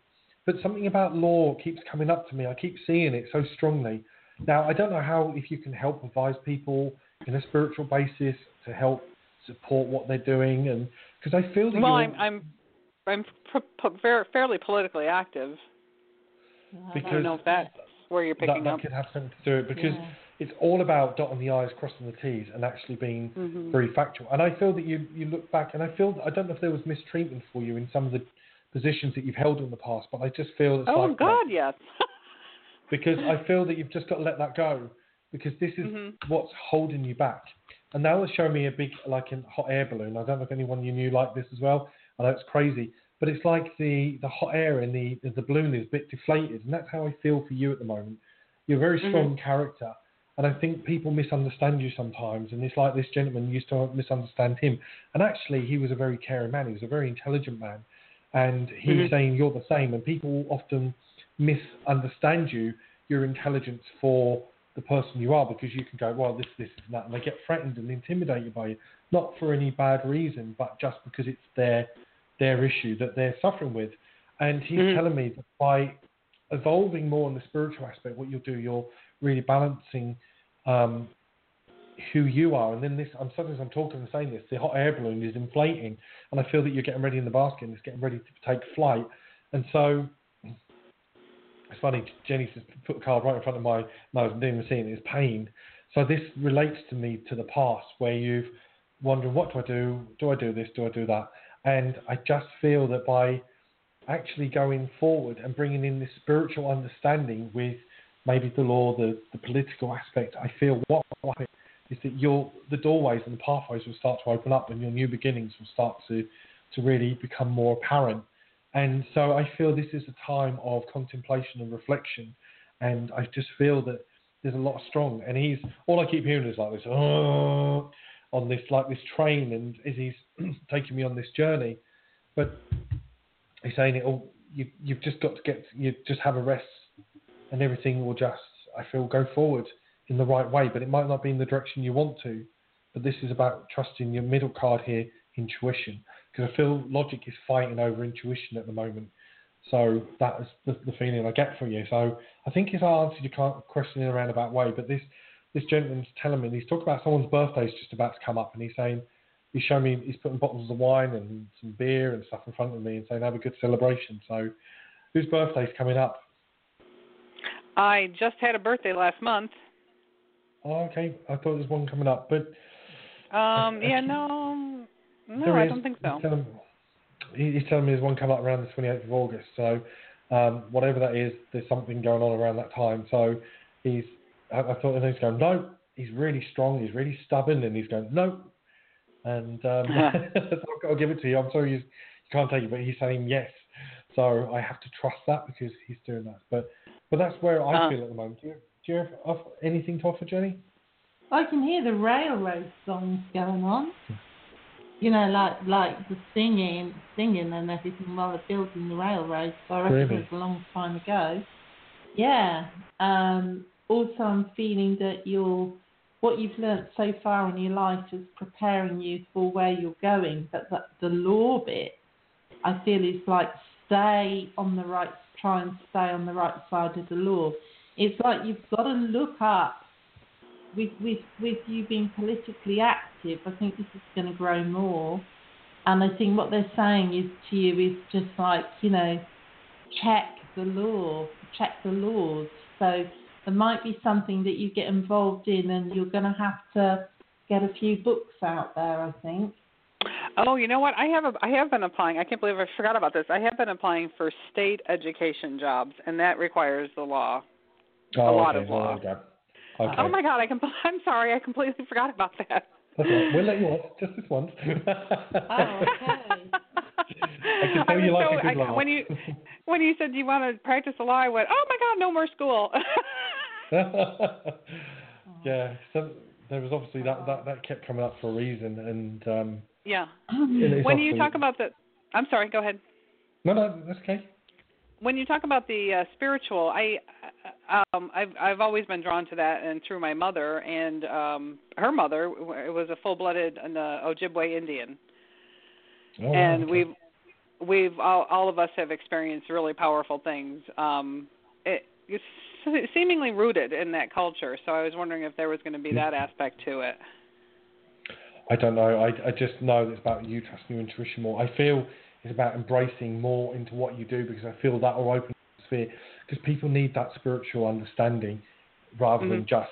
But something about law keeps coming up to me. I keep seeing it so strongly. Now I don't know how if you can help advise people in a spiritual basis to help support what they're doing, and because I feel that Well, you're, I'm I'm I'm p- p- fairly politically active. I don't because know if that's where you're picking that, that up. could have something to do it because Yeah. It's all about dotting the i's, crossing the t's, and actually being Mhm. very factual. And I feel that you you look back, and I feel I don't know if there was mistreatment for you in some of the positions that you've held in the past, but I just feel it's Oh like God, yes. <laughs> because I feel that you've just got to let that go because this is Mhm. what's holding you back. And now it's showing me a big like a hot air balloon. I don't know if anyone you knew like this as well. I know it's crazy, but it's like the the hot air in the the balloon is a bit deflated, and that's how I feel for you at the moment. You're a very strong character, and I think people misunderstand you sometimes. And it's like this gentleman used to misunderstand him, and actually he was a very caring man. He was a very intelligent man, and he's Mhm. saying you're the same. And people often misunderstand you, your intelligence for the person you are, because you can go, well, this, this, and that, and they get threatened and intimidated by you, not for any bad reason, but just because it's their their issue that they're suffering with. And he's Mhm. telling me that by evolving more in the spiritual aspect, what you'll do, you're really balancing um, who you are. And then this, I'm sometimes I'm talking and saying this, the hot air balloon is inflating, and I feel that you're getting ready in the basket, and it's getting ready to take flight. And so it's funny, Jenny just put the card right in front of my nose and didn't even see it. It's pain. So this relates to me to the past where you've wondered, what do I do? Do I do this? Do I do that? And I just feel that by actually going forward and bringing in this spiritual understanding with maybe the law, the, the political aspect, I feel what will happen is that your the doorways and the pathways will start to open up and your new beginnings will start to, to really become more apparent. And so I feel this is a time of contemplation and reflection. And I just feel that there's a lot of strong. And he's all I keep hearing is like this, oh, on this like this train, and as he's <clears throat> taking me on this journey. But he's saying it all. You you've just got to get you just have a rest, and everything will just I feel go forward in the right way. But it might not be in the direction you want to. But this is about trusting your middle card here, intuition, because I feel logic is fighting over intuition at the moment. So that is the, the feeling I get from you. So I think it's answered your question in a roundabout way. But this this gentleman's telling me, he's talking about someone's birthday birthday's just about to come up, and he's saying, he's showing me, he's putting bottles of wine and some beer and stuff in front of me and saying, have a good celebration. So, whose birthday's coming up? I just had a birthday last month. Oh, okay. I thought there was one coming up, but Um, yeah, actually- no, no, I is. don't think so. He's telling, he's telling me there's one coming up around the 28th of August. So, um, whatever that is, there's something going on around that time. So, he's, I, I thought he's going, no, he's really strong, he's really stubborn, and he's going, no. And um, I've got to give it to you. I'm sorry you, you can't take it, but he's saying yes. So I have to trust that because he's doing that. But but that's where I Uh. feel at the moment. Do you, do you have anything to offer, Jenny? I can hear the railroad songs going on. You know, like like the singing, singing and everything while they're building the railroad. So I reckon Really? it was a long time ago. Yeah. Um, also, I'm feeling that you're what you've learnt so far in your life is preparing you for where you're going. But the, the law bit, I feel is like stay on the right, try and stay on the right side of the law. It's like you've got to look up with with with you being politically active, I think this is going to grow more. And I think what they're saying is to you is just like you know, check the law, check the laws. So there might be something that you get involved in, and you're going to have to get a few books out there. I think. Oh, you know what? I have a, I have been applying. I can't believe I forgot about this. I have been applying for state education jobs, and that requires the law. Oh, lot okay. of law. There we go. Okay. Oh my God! I can. <laughs> I'm sorry. I completely forgot about that. Okay. We'll let you off just this once. Oh, okay. I can tell I you was like so, a good I, laugh. when you when you said you want to practice the law, I went, oh my god, no more school. <laughs> yeah, so there was obviously that, that that kept coming up for a reason, and um, yeah. When you talk about the, I'm sorry, go ahead. no, no, that's okay. when you talk about the uh, spiritual, I uh, um I've I've always been drawn to that and through my mother and um her mother w- was a full-blooded uh, Ojibwe Indian. Oh, and okay. we've we've all, all of us have experienced really powerful things. Um it it's seemingly rooted in that culture. So I was wondering if there was going to be that aspect to it. I don't know. I, I just know that it's about you trusting your intuition more. I feel it's about embracing more into what you do because I feel that will open the sphere. Because people need that spiritual understanding rather than Mhm. just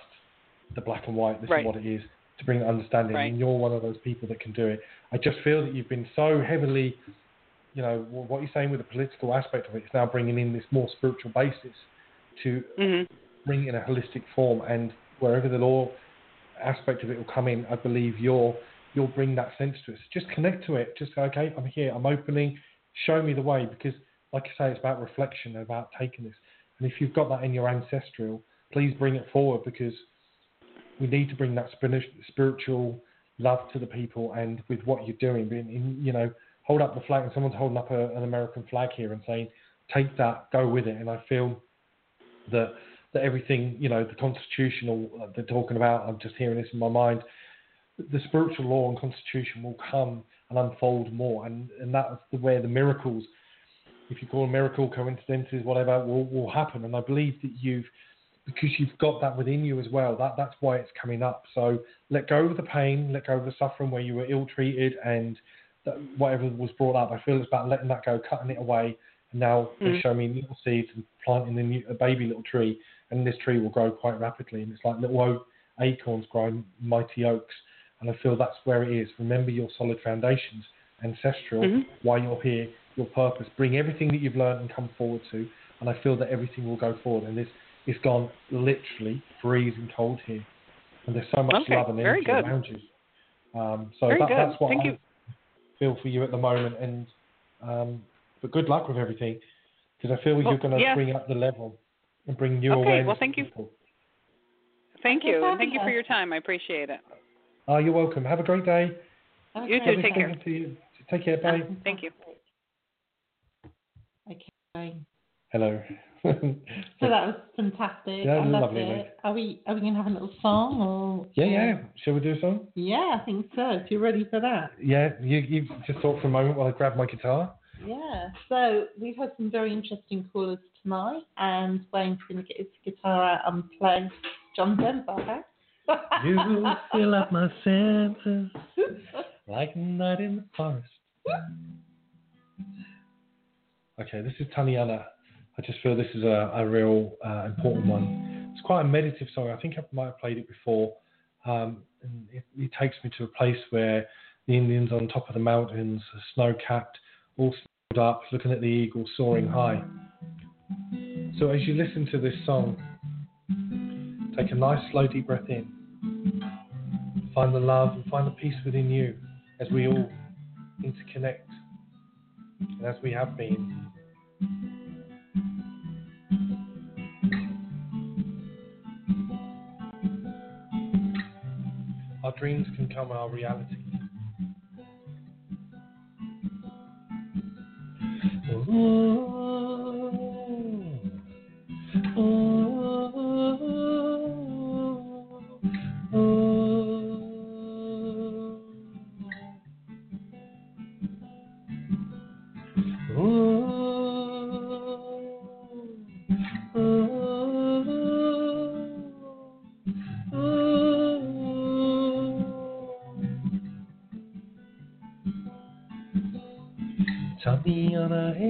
the black and white. This Right. is what it is to bring that understanding. Right. And you're one of those people that can do it. I just feel that you've been so heavily, you know, what you're saying with the political aspect of it is now bringing in this more spiritual basis to Mhm. bring in a holistic form and wherever the law aspect of it will come in, I believe you'll you'll bring that sense to it. So just connect to it. Just okay, I'm here, I'm opening, show me the way because like I say, it's about reflection, about taking this. And if you've got that in your ancestral, please bring it forward because we need to bring that spiritual love to the people and with what you're doing, being in, you know, hold up the flag and someone's holding up a, an American flag here and saying, take that, go with it. And I feel that that everything, you know, the constitutional uh, they're talking about, I'm just hearing this in my mind, the spiritual law and constitution will come and unfold more, and and that's the where the miracles, if you call them miracle coincidences, whatever, will will happen. And I believe that you've because you've got that within you as well. That that's why it's coming up. So let go of the pain, let go of the suffering where you were ill treated and that whatever was brought up. I feel it's about letting that go, cutting it away. And now they Mm. show me little seeds and planting a, new, a baby little tree, and this tree will grow quite rapidly. And it's like little oak, acorns growing mighty oaks. And I feel that's where it is. Remember your solid foundations, ancestral, Mhm. why you're here, your purpose. Bring everything that you've learned and come forward to. And I feel that everything will go forward. And this it's gone literally freezing cold here, and there's so much Okay, love and energy around you. Um, so that, that's what Thank I you. feel for you at the moment, and um, but good luck with everything, because I feel Well, you're going to yes. bring up the level and bring new Okay, awareness. well, to thank you. people. Thank you. And thank you for your time. I appreciate it. Oh, you're welcome. Have a great day. You too. Lovely Take care. To you. Take care. Bye. Thank you. Okay. Hello. <laughs> So that was fantastic. Yeah, I loved lovely, it. mate. Are we are we gonna have a little song or? yeah, yeah. Shall we do a song? Yeah, I think so. If you're ready for that. Yeah. You you just talk for a moment while I grab my guitar. Yeah. So we've had some very interesting callers tonight, and Wayne's going to get his guitar out and play John Denver. <laughs> You fill up my senses like night in the forest. Okay, this is Tanyana. I just feel this is a, a real uh, important one. It's quite a meditative song. I think I might have played it before. Um, and it, it takes me to a place where the Indians on top of the mountains, are snow capped, all stood up, looking at the eagle soaring high. So as you listen to this song, take a nice slow deep breath in. Find the love and find the peace within you as we all interconnect and as we have been. Our dreams can come our reality. Tatiana,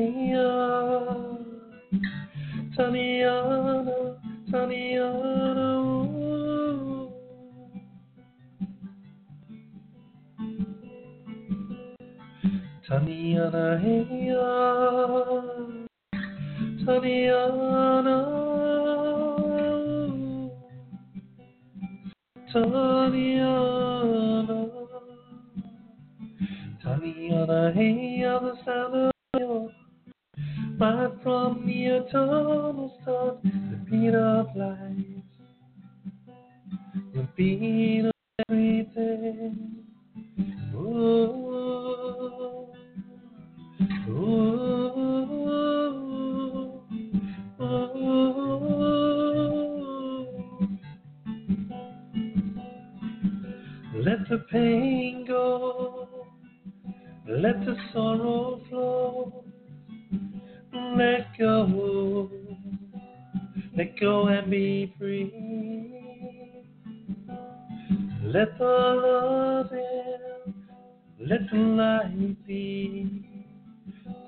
hey, Tatiana, Tatiana, ooh. Tatiana, hey, Tatiana, ooh. Tatiana, Tatiana, hey, the sound of right from the eternal start, the beat of life, the beat of everything. Ooh, ooh, ooh. Let the pain go, let the sorrow flow, let go, let go and be free. Let the love in, let the light be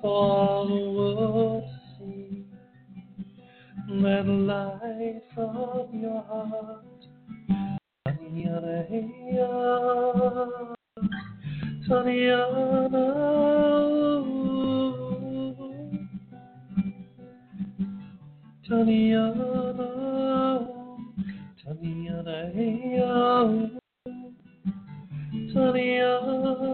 for the world to see. Let the light from your heart Tanyana, Tanyana, Tanyana, Tanyana, Tanyana.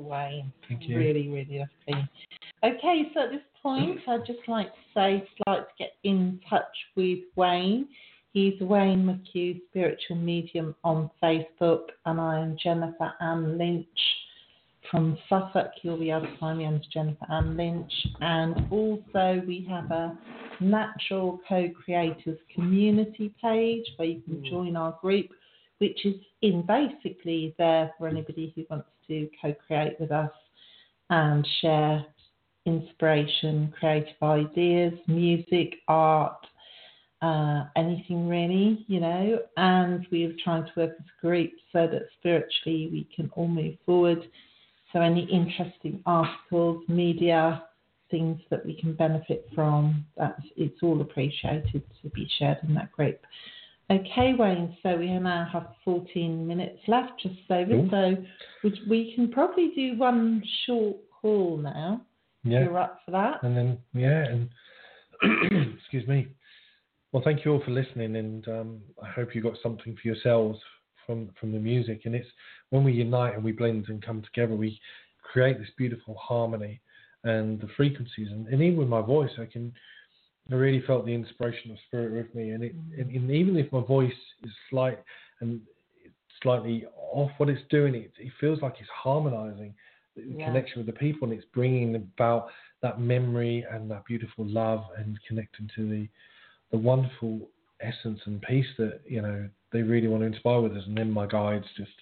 Wayne. Thank you. Really, really lovely. Okay, so at this point, I'd just like to say, if you'd like to get in touch with Wayne, he's Wayne McHugh, Spiritual Medium on Facebook, and I am Jennifer Ann Lynch from Suffolk. You'll be able to find me under Jennifer Ann Lynch. And also, we have a Natural Co-Creators community page where you can mm. join our group, which is in basically there for anybody who wants to co-create with us and share inspiration, creative ideas, music, art, uh, anything really, you know. And we are trying to work as a group so that spiritually we can all move forward. So any interesting articles, media, things that we can benefit from, that's it's all appreciated to be shared in that group. Okay, Wayne. So we now have 14 minutes left, just over. Cool. So we, we can probably do one short call now. Yeah. You're up for that? And then, yeah, and <clears throat> excuse me. Well, thank you all for listening, and um, I hope you got something for yourselves from from the music. And it's when we unite and we blend and come together, we create this beautiful harmony and the frequencies. And, and even with my voice, I can, I really felt the inspiration of spirit with me. And it, and, and even if my voice is slight and slightly off, what it's doing, it, it feels like it's harmonizing the Yeah. connection with the people, and it's bringing about that memory and that beautiful love and connecting to the the wonderful essence and peace that you know they really want to inspire with us. And then my guides just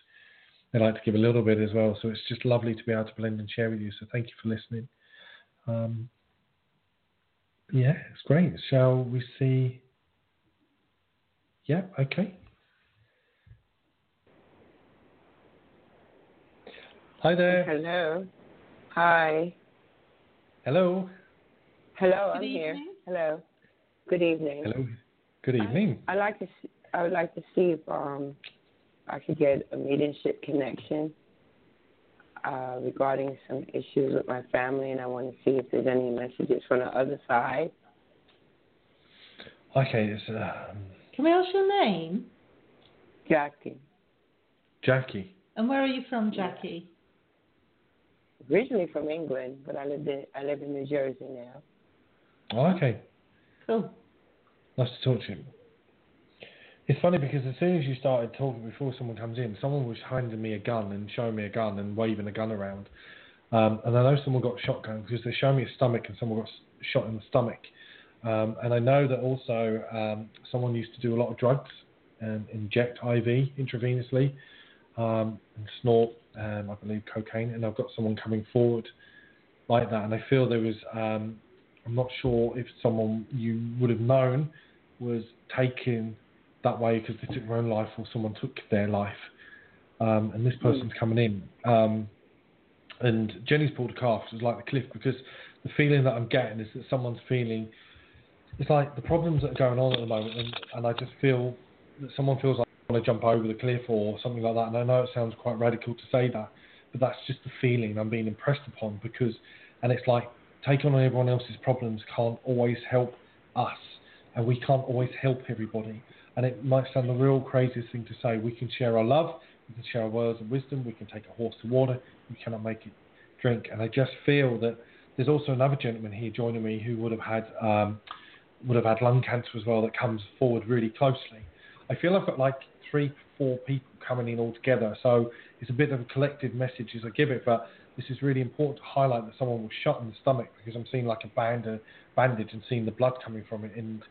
they like to give a little bit as well. So it's just lovely to be able to blend and share with you. So thank you for listening. Um, yeah, it's great. Shall we see? Yeah, okay. Hi there. Hello. Hi. Hello. Hello, Good I'm here. Hello. Good evening. Hello. Good evening. I like to. See, I would like to see if um I could get a mediumship connection uh, regarding some issues with my family, and I want to see if there's any messages from the other side. Okay, it's um, Can we ask your name? Jackie, Jackie. And where are you from, Jackie? originally from England, but I live in I live in New Jersey now. Oh, okay. Cool. Nice to talk to you. It's funny because as soon as you started talking, before someone comes in, someone was handing me a gun and showing me a gun and waving a gun around. Um, and I know someone got shotgun because they showed me a stomach and someone got shot in the stomach. Um, and I know that also um, someone used to do a lot of drugs and inject IV intravenously um, and snort, um, I believe, cocaine. And I've got someone coming forward like that. And I feel there was, um, I'm not sure if someone you would have known was taken that way because they took their own life or someone took their life. Um, and this person's coming in. Um, and Jenny's pulled a calf. It's like the cliff because the feeling that I'm getting is that someone's feeling. It's like the problems that are going on at the moment, and, and I just feel that someone feels like they want to jump over the cliff or something like that. And I know it sounds quite radical to say that, but that's just the feeling I'm being impressed upon because, and it's like taking on everyone else's problems can't always help us, and we can't always help everybody. And it might sound the real craziest thing to say. We can share our love, we can share our words of wisdom, we can take a horse to water, we cannot make it drink. And I just feel that there's also another gentleman here joining me who would have had um, would have had lung cancer as well that comes forward really closely. I feel I've got like three, four people coming in all together, so it's a bit of a collective message as I give it. But this is really important to highlight that someone was shot in the stomach because I'm seeing like a band, a bandage and seeing the blood coming from it and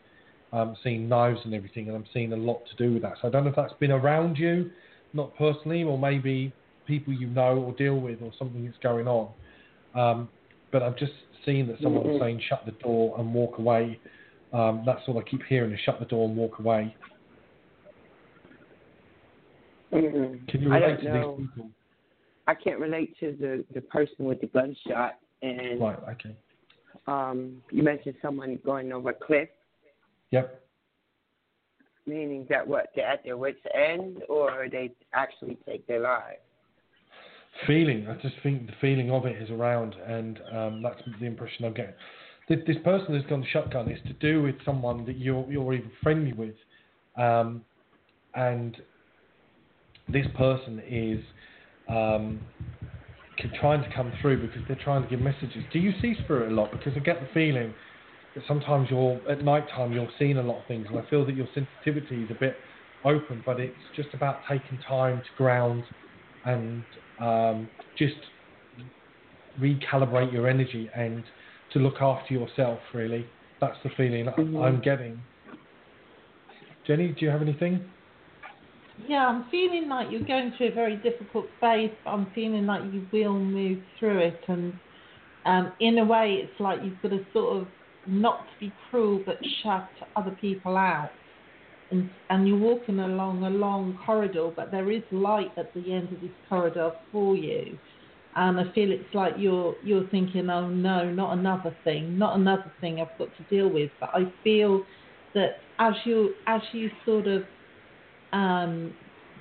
um, seeing knives and everything, and I'm seeing a lot to do with that. So I don't know if that's been around you, not personally, or maybe people you know or deal with, or something that's going on. Um, but I've just seen that someone was Mhm. saying shut the door and walk away. Um, that's all I keep hearing is shut the door and walk away. Mm-mm. Can you I relate don't to know. these people? I can't relate to the the person with the gunshot. And Right. Okay. um, you mentioned someone going over a cliff, Yep. meaning that what they're at their wits' end, or they actually take their lives. feeling. I just think the feeling of it is around, and um, that's the impression I'm getting. This, this person who's gone shotgun is to do with someone that you're you're even friendly with, um, and this person is um, trying to come through because they're trying to give messages. Do you see spirit a lot? Because I get the feeling sometimes you're at night time you're seeing a lot of things, and I feel that your sensitivity is a bit open, but it's just about taking time to ground and um, just recalibrate your energy and to look after yourself. Really, that's the feeling Mhm. I'm getting. Jenny, do you have anything? Yeah, I'm feeling like you're going through a very difficult phase, but I'm feeling like you will move through it. And um, in a way, it's like you've got to sort of not to be cruel, but shut other people out. And, and you're walking along a long corridor, but there is light at the end of this corridor for you. And I feel it's like you're you're thinking, oh no, not another thing, not another thing I've got to deal with. But I feel that as you as you sort of um,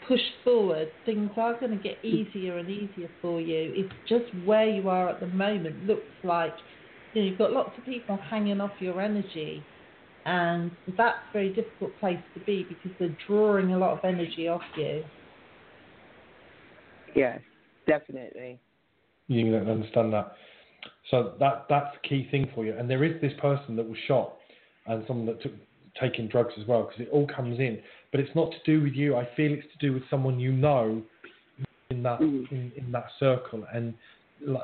push forward, things are going to get easier and easier for you. It's just where you are at the moment looks like you know, you've got lots of people hanging off your energy, and that's a very difficult place to be because they're drawing a lot of energy off you. Yes, definitely. You don't understand that. So that that's the key thing for you. And there is this person that was shot, and someone that took taking drugs as well, because it all comes in. But it's not to do with you. I feel it's to do with someone you know in that Mhm. in, in that circle. And like-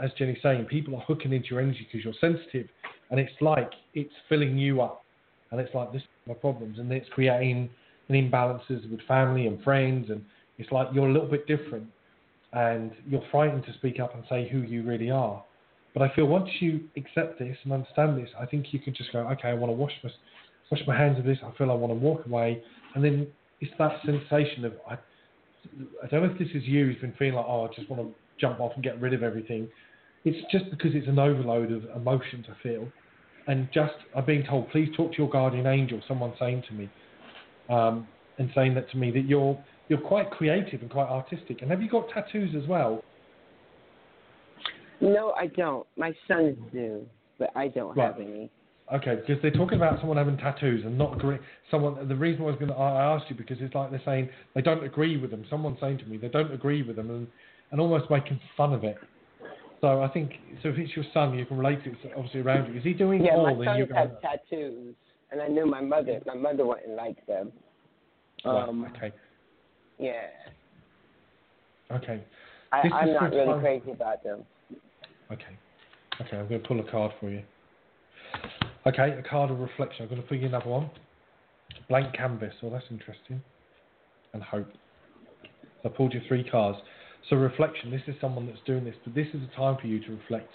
as Jenny's saying, people are hooking into your energy because you're sensitive, and it's like it's filling you up, and it's like this is my problems, and it's creating an imbalances with family and friends, and it's like you're a little bit different and you're frightened to speak up and say who you really are. But I feel once you accept this and understand this, I think you can just go, okay, I want to wash my wash my hands of this. I feel I want to walk away, and then it's that sensation of I, I don't know if this is you who's been feeling like, oh, I just want to jump off and get rid of everything. It's just because it's an overload of emotions I feel, and just I'm being told, please talk to your guardian angel. Someone saying to me, um, and saying that to me that you're you're quite creative and quite artistic. And have you got tattoos as well? No, I don't. My sons do, but I don't have Right. any. Okay, because they're talking about someone having tattoos and not agree. Someone. The reason I was going to I asked you because it's like they're saying they don't agree with them. Someone's saying to me they don't agree with them and and almost making fun of it. So I think so. If it's your son, you can relate to it. It's obviously around you. Is he doing Yeah, all? my then you sons have tattoos, and I knew my mother. My mother wouldn't like them. Um, okay. Yeah. Okay. I, This I'm not really time- crazy about them. Okay. Okay, I'm going to pull a card for you. Okay, a card of reflection. I'm going to pull you another one. Blank canvas. Oh, that's interesting. And hope. So I pulled you three cards. So reflection. This is someone that's doing this, but this is a time for you to reflect.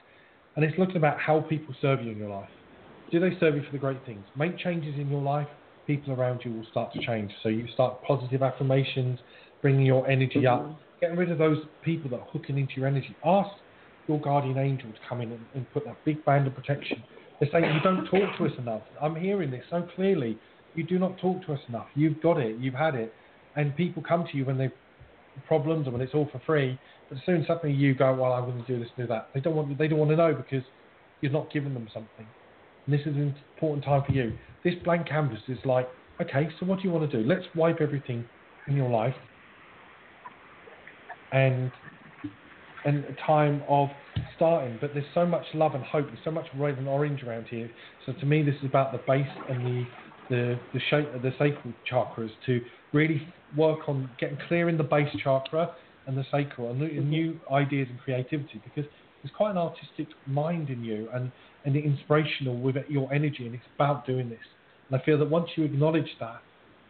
And it's looking about how people serve you in your life. Do they serve you for the great things? Make changes in your life. People around you will start to change. So you start positive affirmations, bringing your energy up, mm-hmm. getting rid of those people that are hooking into your energy. Ask your guardian angel to come in and, and put that big band of protection. They're saying you don't talk to us enough. I'm hearing this so clearly. You do not talk to us enough. You've got it. You've had it. And people come to you when they've problems and when it's all for free. But soon suddenly you go, well, I'm going to do this, do that. They don't want. They don't want to know because you're not giving them something. And this is an important time for you. This blank canvas is like, okay, so what do you want to do? Let's wipe everything in your life and and a time of starting. But there's so much love and hope. There's so much red and orange around here. So to me, this is about the base and the the the shape the sacral chakras to really work on getting clear in the base chakra and the sacral and new, ideas and creativity because there's quite an artistic mind in you and and inspirational with your energy and it's about doing this. And I feel that once you acknowledge that,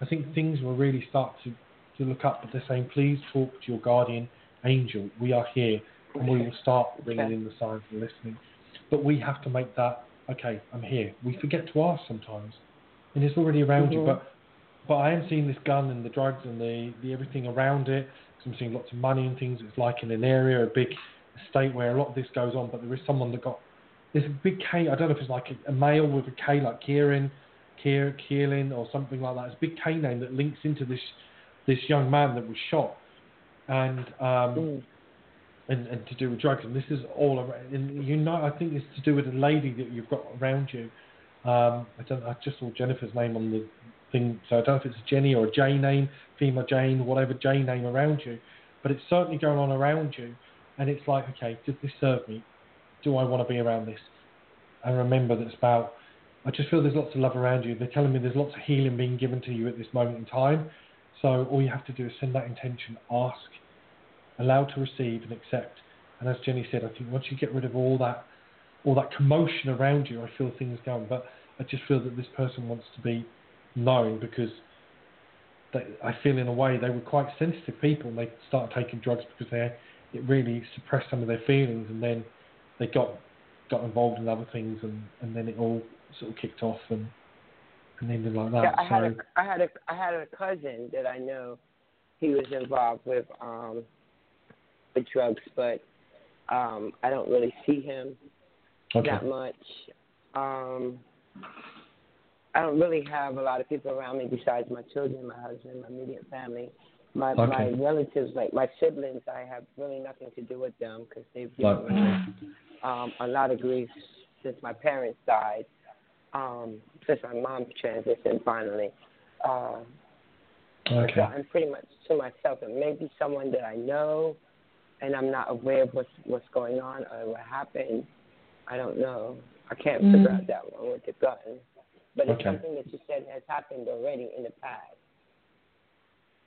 I think things will really start to to look up. But they're saying, please talk to your guardian angel. We are here, and we will start bringing Okay. in the signs and listening. But we have to make that okay. I'm here. We forget to ask sometimes, and it's already around you. Mhm. But but I am seeing this gun and the drugs and the, the everything around it. 'cause I'm seeing lots of money and things. It's like in an area, a big estate where a lot of this goes on. But there is someone that got this big K. I don't know if it's like a, a male with a K, like Kieran, Kier, Kierlin, or something like that. It's a big K name that links into this this young man that was shot, and um, Mm. and and to do with drugs. And this is all around. And you know, I think it's to do with a lady that you've got around you. Um, I don't. I just saw Jennifer's name on the thing, so I don't know if it's a Jenny or a J name, female Jane, whatever J name around you, but it's certainly going on around you. And it's like, okay, does this serve me? Do I want to be around this? And remember that it's about. I just feel there's lots of love around you. They're telling me there's lots of healing being given to you at this moment in time. So all you have to do is send that intention, ask, allow to receive and accept. And as Jenny said, I think once you get rid of all that, all that commotion around you, I feel things going. But I just feel that this person wants to be known because they, I feel in a way they were quite sensitive people. And they started taking drugs because they it really suppressed some of their feelings, and then they got got involved in other things, and, and then it all sort of kicked off and and ended like that. Yeah, I so had a I had a I had a cousin that I know. He was involved with um with drugs, but um I don't really see him okay. that much. Um I don't really have a lot of people around me besides my children, my husband, my immediate family. My my relatives, like my siblings, I have really nothing to do with them because they've given me um, a lot of grief since my parents died, um, since my mom transitioned finally. Uh, so okay. I'm pretty much to myself, and maybe someone that I know, and I'm not aware of what's what's going on or what happened. I don't know. I can't Mm. figure out that one with the gun, but it's Okay. something that you said has happened already in the past.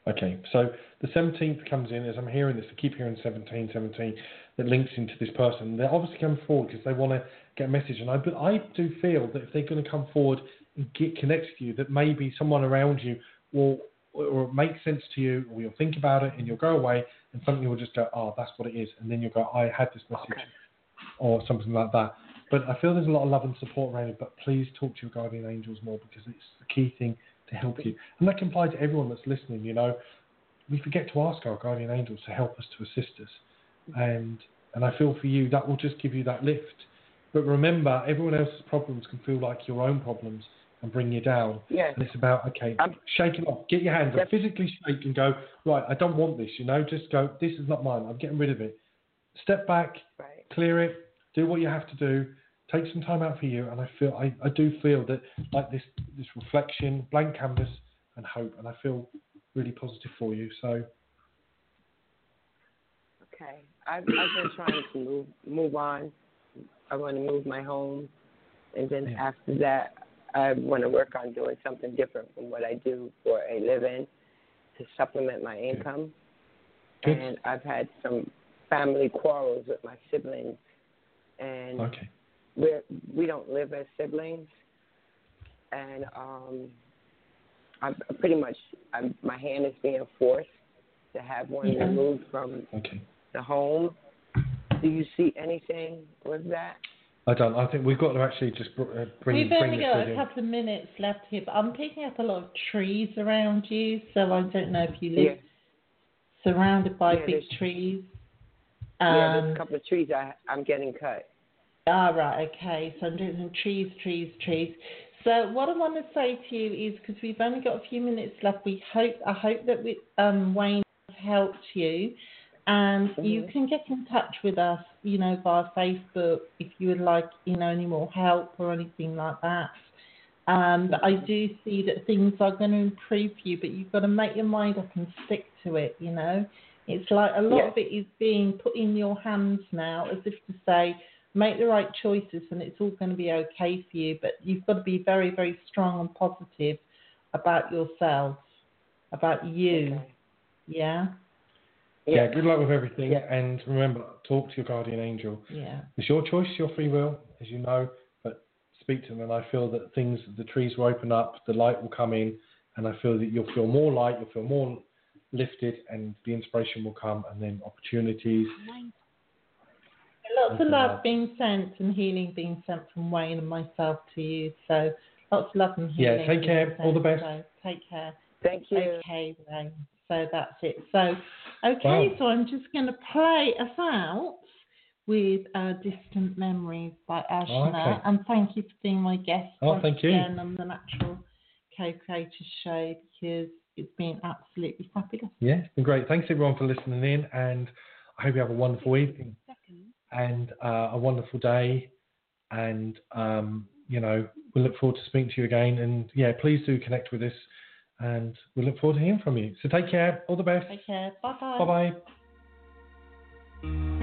Okay, so the 17th comes in, as I'm hearing this, I keep hearing 17, 17, that links into this person. They're obviously coming forward because they want to get a message. And I, but I do feel that if they're going to come forward and get connected to you, that maybe someone around you will, or it makes sense to you, or you'll think about it and you'll go away and something will just go, oh, that's what it is. And then you'll go, I had this message, Okay. or something like that. But I feel there's a lot of love and support around it, but please talk to your guardian angels more because it's the key thing to help you. And that can apply to everyone that's listening, you know. We forget to ask our guardian angels to help us, to assist us. And and I feel for you that will just give you that lift. But remember, everyone else's problems can feel like your own problems and bring you down. Yeah. And it's about, okay, I'm- shake it off. Get your hands up. Physically shake and go, right, I don't want this, you know. Just go, this is not mine. I'm getting rid of it. Step back, Right. clear it, do what you have to do, take some time out for you, and I feel I, I do feel that like this this reflection, blank canvas, and hope, and I feel really positive for you. So Okay. I've I've been trying to move move on. I want to move my home, and then Yeah. after that, I want to work on doing something different from what I do for a living. to supplement my income. Good. And I've had some family quarrels with my siblings, and Okay. We're we don't live as siblings, and um, I'm pretty much I'm, my hand is being forced to have one Yeah. removed from Okay. the home. Do you see anything with that? I don't. I think we've got to actually just uh, bring We've bring only this got with a you. couple of minutes left here, but I'm picking up a lot of trees around you, so I don't know if you live surrounded by Yeah, big there's- trees. yeah, there's Um, a couple of trees I I'm getting cut. Ah, right, okay. So I'm doing some trees, trees, trees. So what I want to say to you is because we've only got a few minutes left, we hope I hope that we, um, Wayne has helped you, and you Mhm. can get in touch with us, you know, via Facebook if you would like, you know, any more help or anything like that. Um, but I do see that things are going to improve for you, but you've got to make your mind up and stick to it. You know, it's like a lot Yeah. of it is being put in your hands now, as if to say, make the right choices and it's all going to be okay for you. But you've got to be very, very strong and positive about yourself, about you. Okay. Yeah, Yeah. Good luck with everything, Yeah. and remember, talk to your guardian angel. yeah, It's your choice, your free will, as you know, but speak to them. And I feel that things, the trees will open up, the light will come in, and I feel that you'll feel more light, you'll feel more lifted, and the inspiration will come, and then opportunities. Lots of love love. being sent and healing being sent from Wayne and myself to you. So lots of love and healing. Yeah, take care. being All the best. So take care. Thank you. Okay, Wayne. So that's it. So, okay, Wow. so I'm just going to play us out with uh, Distant Memories by Ashna. okay. And thank you for being my guest Oh, once thank you. again on the Natural Co-Creators Show because it's been absolutely fabulous. Yeah, it's been great. Thanks everyone for listening in, and I hope you have a wonderful evening and uh, a wonderful day. And um, you know, we look forward to speaking to you again. And yeah, please do connect with us, and we look forward to hearing from you. So take care. All the best. Take care. Bye bye. Bye bye.